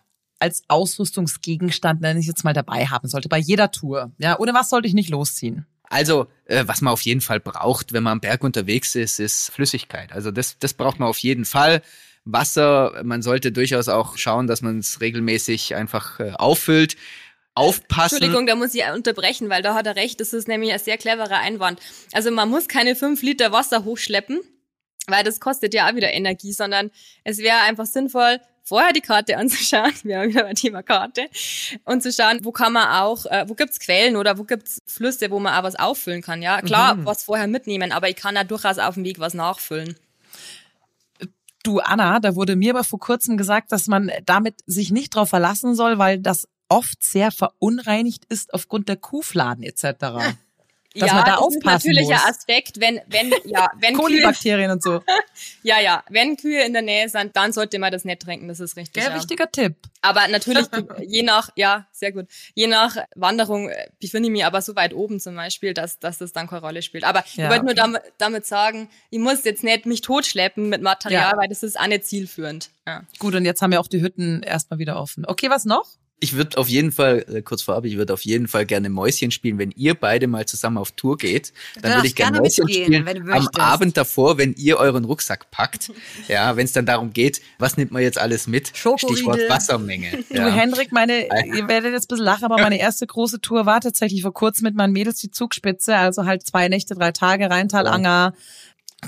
Speaker 4: als Ausrüstungsgegenstand, nenne ich jetzt mal, dabei haben sollte, bei jeder Tour? Ja, ohne was sollte ich nicht losziehen?
Speaker 1: Also, äh, was man auf jeden Fall braucht, wenn man am Berg unterwegs ist, ist Flüssigkeit. Also das, das braucht man auf jeden Fall. Wasser, man sollte durchaus auch schauen, dass man es regelmäßig einfach äh, auffüllt. Aufpassen.
Speaker 2: Entschuldigung, da muss ich unterbrechen, weil da hat er recht. Das ist nämlich ein sehr cleverer Einwand. Also man muss keine fünf Liter Wasser hochschleppen, weil das kostet ja auch wieder Energie, sondern es wäre einfach sinnvoll, vorher die Karte anzuschauen, wir haben wieder beim Thema Karte, und zu schauen, wo kann man auch, äh, wo gibt's Quellen oder wo gibt's Flüsse, wo man auch was auffüllen kann. Ja, klar,
Speaker 4: Mhm.
Speaker 2: was vorher mitnehmen, aber ich kann ja durchaus auf dem Weg was nachfüllen.
Speaker 4: Du, Anna, da wurde mir aber vor kurzem gesagt, dass man damit sich nicht drauf verlassen soll, weil das oft sehr verunreinigt ist aufgrund der Kuhfladen etc. Dass
Speaker 2: ja,
Speaker 4: man da
Speaker 2: das
Speaker 4: aufpassen
Speaker 2: ist natürlich
Speaker 4: muss.
Speaker 2: Aspekt, wenn, wenn, ja, wenn Kühe,
Speaker 4: Kolibakterien und so.
Speaker 2: ja, ja, wenn Kühe in der Nähe sind, dann sollte man das nicht trinken, das ist richtig.
Speaker 4: Der
Speaker 2: ja.
Speaker 4: wichtiger Tipp.
Speaker 2: Aber natürlich, je nach, ja, sehr gut. Je nach Wanderung befinde ich mich aber so weit oben zum Beispiel, dass, dass das dann keine Rolle spielt. Aber
Speaker 4: Ja,
Speaker 2: ich wollte nur
Speaker 4: okay.
Speaker 2: damit, damit sagen, ich muss jetzt nicht mich totschleppen mit Material,
Speaker 4: Ja.
Speaker 2: weil das ist auch nicht zielführend. Ja.
Speaker 4: Gut, und jetzt haben wir auch die Hütten erstmal wieder offen. Okay, was noch?
Speaker 1: Ich würde auf jeden Fall, äh, kurz vorab, ich würde auf jeden Fall gerne Mäuschen spielen. Wenn ihr beide mal zusammen auf Tour geht, dann würde ich gerne
Speaker 5: gerne
Speaker 1: Mäuschen
Speaker 5: mitgehen,
Speaker 1: spielen.
Speaker 5: wenn du
Speaker 1: Am. Abend davor, wenn ihr euren Rucksack packt, ja, wenn es dann darum geht, was nimmt man jetzt alles mit?
Speaker 5: Schokoriegel.
Speaker 1: Stichwort Wassermenge.
Speaker 4: Du,
Speaker 1: Ja.
Speaker 4: Hendrik, meine, ihr werdet jetzt ein bisschen lachen, aber meine erste große Tour war tatsächlich vor kurzem mit meinen Mädels die Zugspitze, also halt zwei Nächte, drei Tage, Rheintal,
Speaker 1: Ja.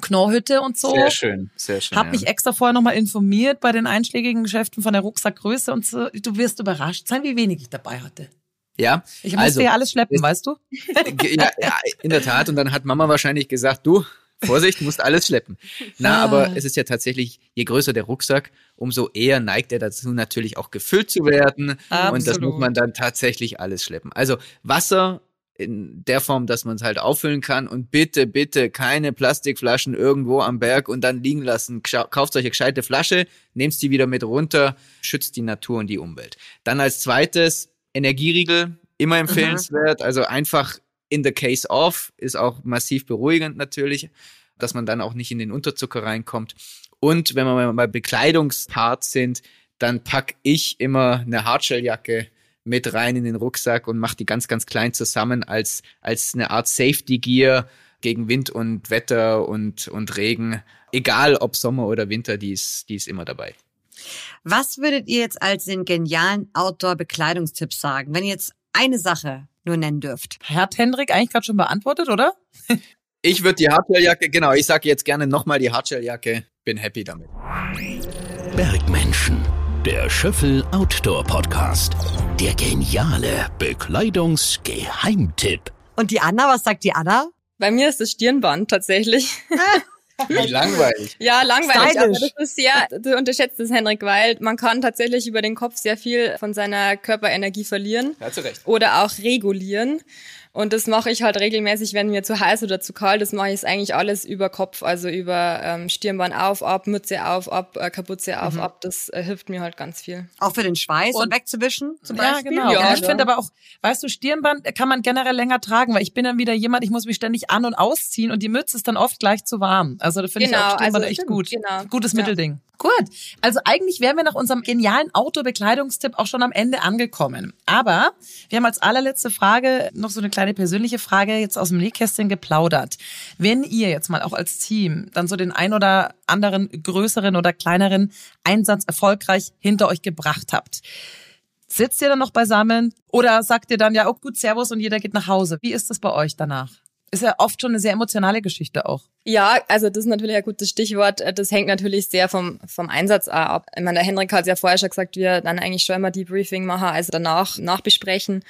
Speaker 4: Knorrhütte und so.
Speaker 1: Sehr schön, sehr schön.
Speaker 4: Hab
Speaker 1: ja.
Speaker 4: mich extra vorher nochmal informiert bei den einschlägigen Geschäften von der Rucksackgröße und so. Du wirst überrascht sein, wie wenig ich dabei hatte.
Speaker 1: ja,
Speaker 4: Ich musste
Speaker 1: also,
Speaker 4: ja alles schleppen,
Speaker 1: ist-
Speaker 4: weißt du?
Speaker 1: Ja, ja, in der Tat. Und dann hat Mama wahrscheinlich gesagt, du, Vorsicht, musst alles schleppen. Na,
Speaker 4: Ah.
Speaker 1: aber es ist ja tatsächlich, je größer der Rucksack, umso eher neigt er dazu natürlich auch gefüllt zu werden. Und das
Speaker 4: Absolut.
Speaker 1: muss man dann tatsächlich alles schleppen. Also Wasser in der Form, dass man es halt auffüllen kann und bitte, bitte keine Plastikflaschen irgendwo am Berg und dann liegen lassen. Kauft euch eine gescheite Flasche, nehmt die wieder mit runter, schützt die Natur und die Umwelt. Dann als zweites Energieriegel, immer empfehlenswert. Also einfach in the case of ist auch massiv beruhigend natürlich, dass man dann auch nicht in den Unterzucker reinkommt. Und wenn wir mal bei Bekleidungsparts sind, dann pack ich immer eine Hardshelljacke mit rein in den Rucksack und mache die ganz, ganz klein zusammen als, als eine Art Safety Gear gegen Wind und Wetter und, und Regen. Egal ob Sommer oder Winter, die ist, die ist immer dabei.
Speaker 5: Was würdet ihr jetzt als den genialen Outdoor-Bekleidungstipp sagen, wenn ihr jetzt eine Sache nur nennen dürft?
Speaker 4: Hat Hendrik eigentlich gerade schon beantwortet, oder?
Speaker 1: Ich würde die Hardshelljacke, genau, ich sage jetzt gerne nochmal die Hardshelljacke, bin happy damit.
Speaker 3: Bergmenschen. Der Schöffel Outdoor Podcast. Der geniale Bekleidungsgeheimtipp.
Speaker 5: Und die Anna, was sagt die Anna?
Speaker 2: Bei mir ist das Stirnband tatsächlich.
Speaker 1: Wie langweilig.
Speaker 2: Ja, langweilig, aber das ist sehr, du unterschätzt es, Henrik, weil man kann tatsächlich über den Kopf sehr viel von seiner Körperenergie verlieren
Speaker 1: Ja, zu Recht.
Speaker 2: oder auch regulieren. Und das mache ich halt regelmäßig, wenn mir zu heiß oder zu kalt ist, mache ich es eigentlich alles über Kopf, also über ähm, Stirnband auf, ab, Mütze auf, ab, äh, Kapuze auf, ab. Das äh, hilft mir halt ganz viel.
Speaker 5: Auch für den Schweiß und,
Speaker 4: Und-
Speaker 5: wegzuwischen zum
Speaker 4: Ja,
Speaker 5: Beispiel?
Speaker 4: genau.
Speaker 2: Ja,
Speaker 4: Ja, ich finde aber auch, weißt du, Stirnband kann man generell länger tragen, weil ich bin dann wieder jemand, ich muss mich ständig an- und ausziehen und die Mütze ist dann oft gleich zu warm. Also da finde ich
Speaker 2: Genau,
Speaker 4: auch Stirnband
Speaker 2: also
Speaker 4: echt
Speaker 2: stimmt,
Speaker 4: gut.
Speaker 2: genau.
Speaker 4: Gutes
Speaker 2: Ja.
Speaker 4: Mittelding. Gut. Also eigentlich wären wir nach unserem genialen Outdoor-Bekleidungstipp auch schon am Ende angekommen. Aber wir haben als allerletzte Frage noch so eine kleine persönliche Frage jetzt aus dem Nähkästchen geplaudert. Wenn ihr jetzt mal auch als Team dann so den ein oder anderen größeren oder kleineren Einsatz erfolgreich hinter euch gebracht habt, Sitzt ihr dann noch beisammen oder sagt ihr dann, ja, oh gut, Servus und jeder geht nach Hause? Wie ist das bei euch danach? Ist ja oft schon eine sehr emotionale Geschichte auch.
Speaker 2: Ja, also das ist natürlich ein gutes Stichwort. Das hängt natürlich sehr vom, vom Einsatz ab. Ich meine, der Henrik hat ja vorher schon gesagt, wir dann eigentlich schon immer Debriefing machen, also danach nachbesprechen.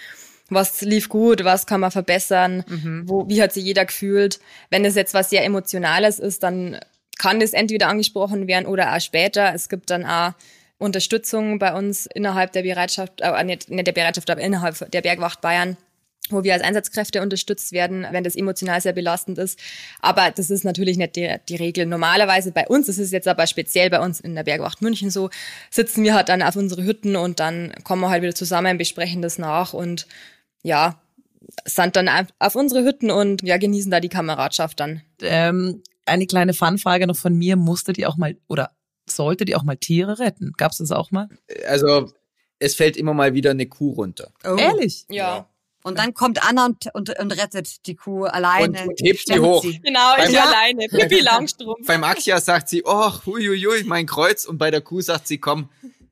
Speaker 2: Was lief gut, was kann man verbessern, wo, wie hat sich jeder gefühlt. Wenn es jetzt was sehr Emotionales ist, dann kann das entweder angesprochen werden oder auch später. Es gibt dann auch Unterstützung bei uns innerhalb der Bereitschaft, äh, nicht, nicht der Bereitschaft, aber innerhalb der Bergwacht Bayern wo wir als Einsatzkräfte unterstützt werden, wenn das emotional sehr belastend ist. Aber das ist natürlich nicht die, die Regel. Normalerweise bei uns, das ist jetzt aber speziell bei uns in der Bergwacht München so, sitzen wir halt dann auf unsere Hütten und dann kommen wir halt wieder zusammen, besprechen das nach und ja, sind dann auf- unsere Hütten und ja, genießen da die Kameradschaft dann.
Speaker 4: Ähm, eine kleine Fanfrage noch von mir. Musstet ihr auch mal oder solltet ihr auch mal Tiere retten? Gab's das auch mal?
Speaker 1: Also, es fällt immer mal wieder eine Kuh runter.
Speaker 5: Oh.
Speaker 4: Ehrlich?
Speaker 2: Ja.
Speaker 5: Und dann kommt Anna und, und, und rettet die Kuh alleine.
Speaker 1: Und- hebt sie hoch.
Speaker 2: Genau, ich
Speaker 1: Ja.
Speaker 2: alleine. Pippi Langstrumpf.
Speaker 1: Beim Axia sagt sie, oh, huiuiui, mein Kreuz. Und bei der Kuh sagt sie, komm,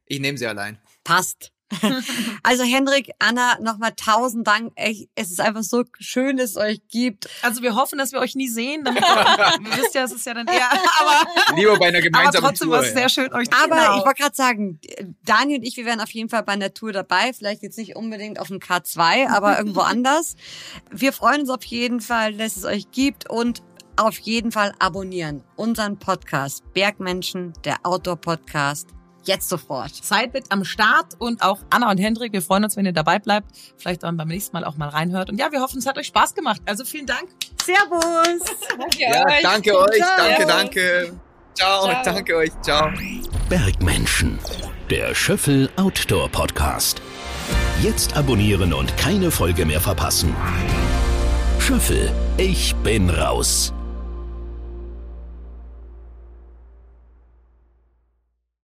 Speaker 1: ich nehme sie allein.
Speaker 5: Passt. Also Hendrik, Anna, nochmal tausend Dank. Echt, es ist einfach so schön, dass es euch gibt.
Speaker 4: Also wir hoffen, dass wir euch nie sehen. Damit ihr wisst ja, es ist ja dann eher, aber,
Speaker 1: Lieber bei einer
Speaker 4: aber
Speaker 1: gemeinsamen
Speaker 4: trotzdem
Speaker 1: Tour.
Speaker 4: war es
Speaker 1: ja.
Speaker 4: sehr schön, euch
Speaker 5: Aber
Speaker 4: genau.
Speaker 5: ich wollte gerade sagen, Daniel und ich, wir wären auf jeden Fall bei einer Tour dabei. Vielleicht jetzt nicht unbedingt auf dem K2, aber irgendwo anders. Wir freuen uns auf jeden Fall, dass es euch gibt und auf jeden Fall abonnieren unseren Podcast Bergmenschen, der Outdoor-Podcast. Jetzt sofort.
Speaker 4: Seid mit am Start und auch Anna und Hendrik. Wir freuen uns, wenn ihr dabei bleibt. Vielleicht dann beim nächsten Mal auch mal reinhört. Und ja, wir hoffen, es hat euch Spaß gemacht. Also vielen Dank.
Speaker 5: Servus!
Speaker 2: Danke
Speaker 1: Ja,
Speaker 2: euch.
Speaker 1: danke euch,
Speaker 5: Ciao.
Speaker 1: danke, danke. Ciao,
Speaker 2: Ciao.
Speaker 1: danke euch, ciao.
Speaker 3: Bergmenschen. Der Schöffel Outdoor Podcast. Jetzt abonnieren und keine Folge mehr verpassen. Schöffel, ich bin raus.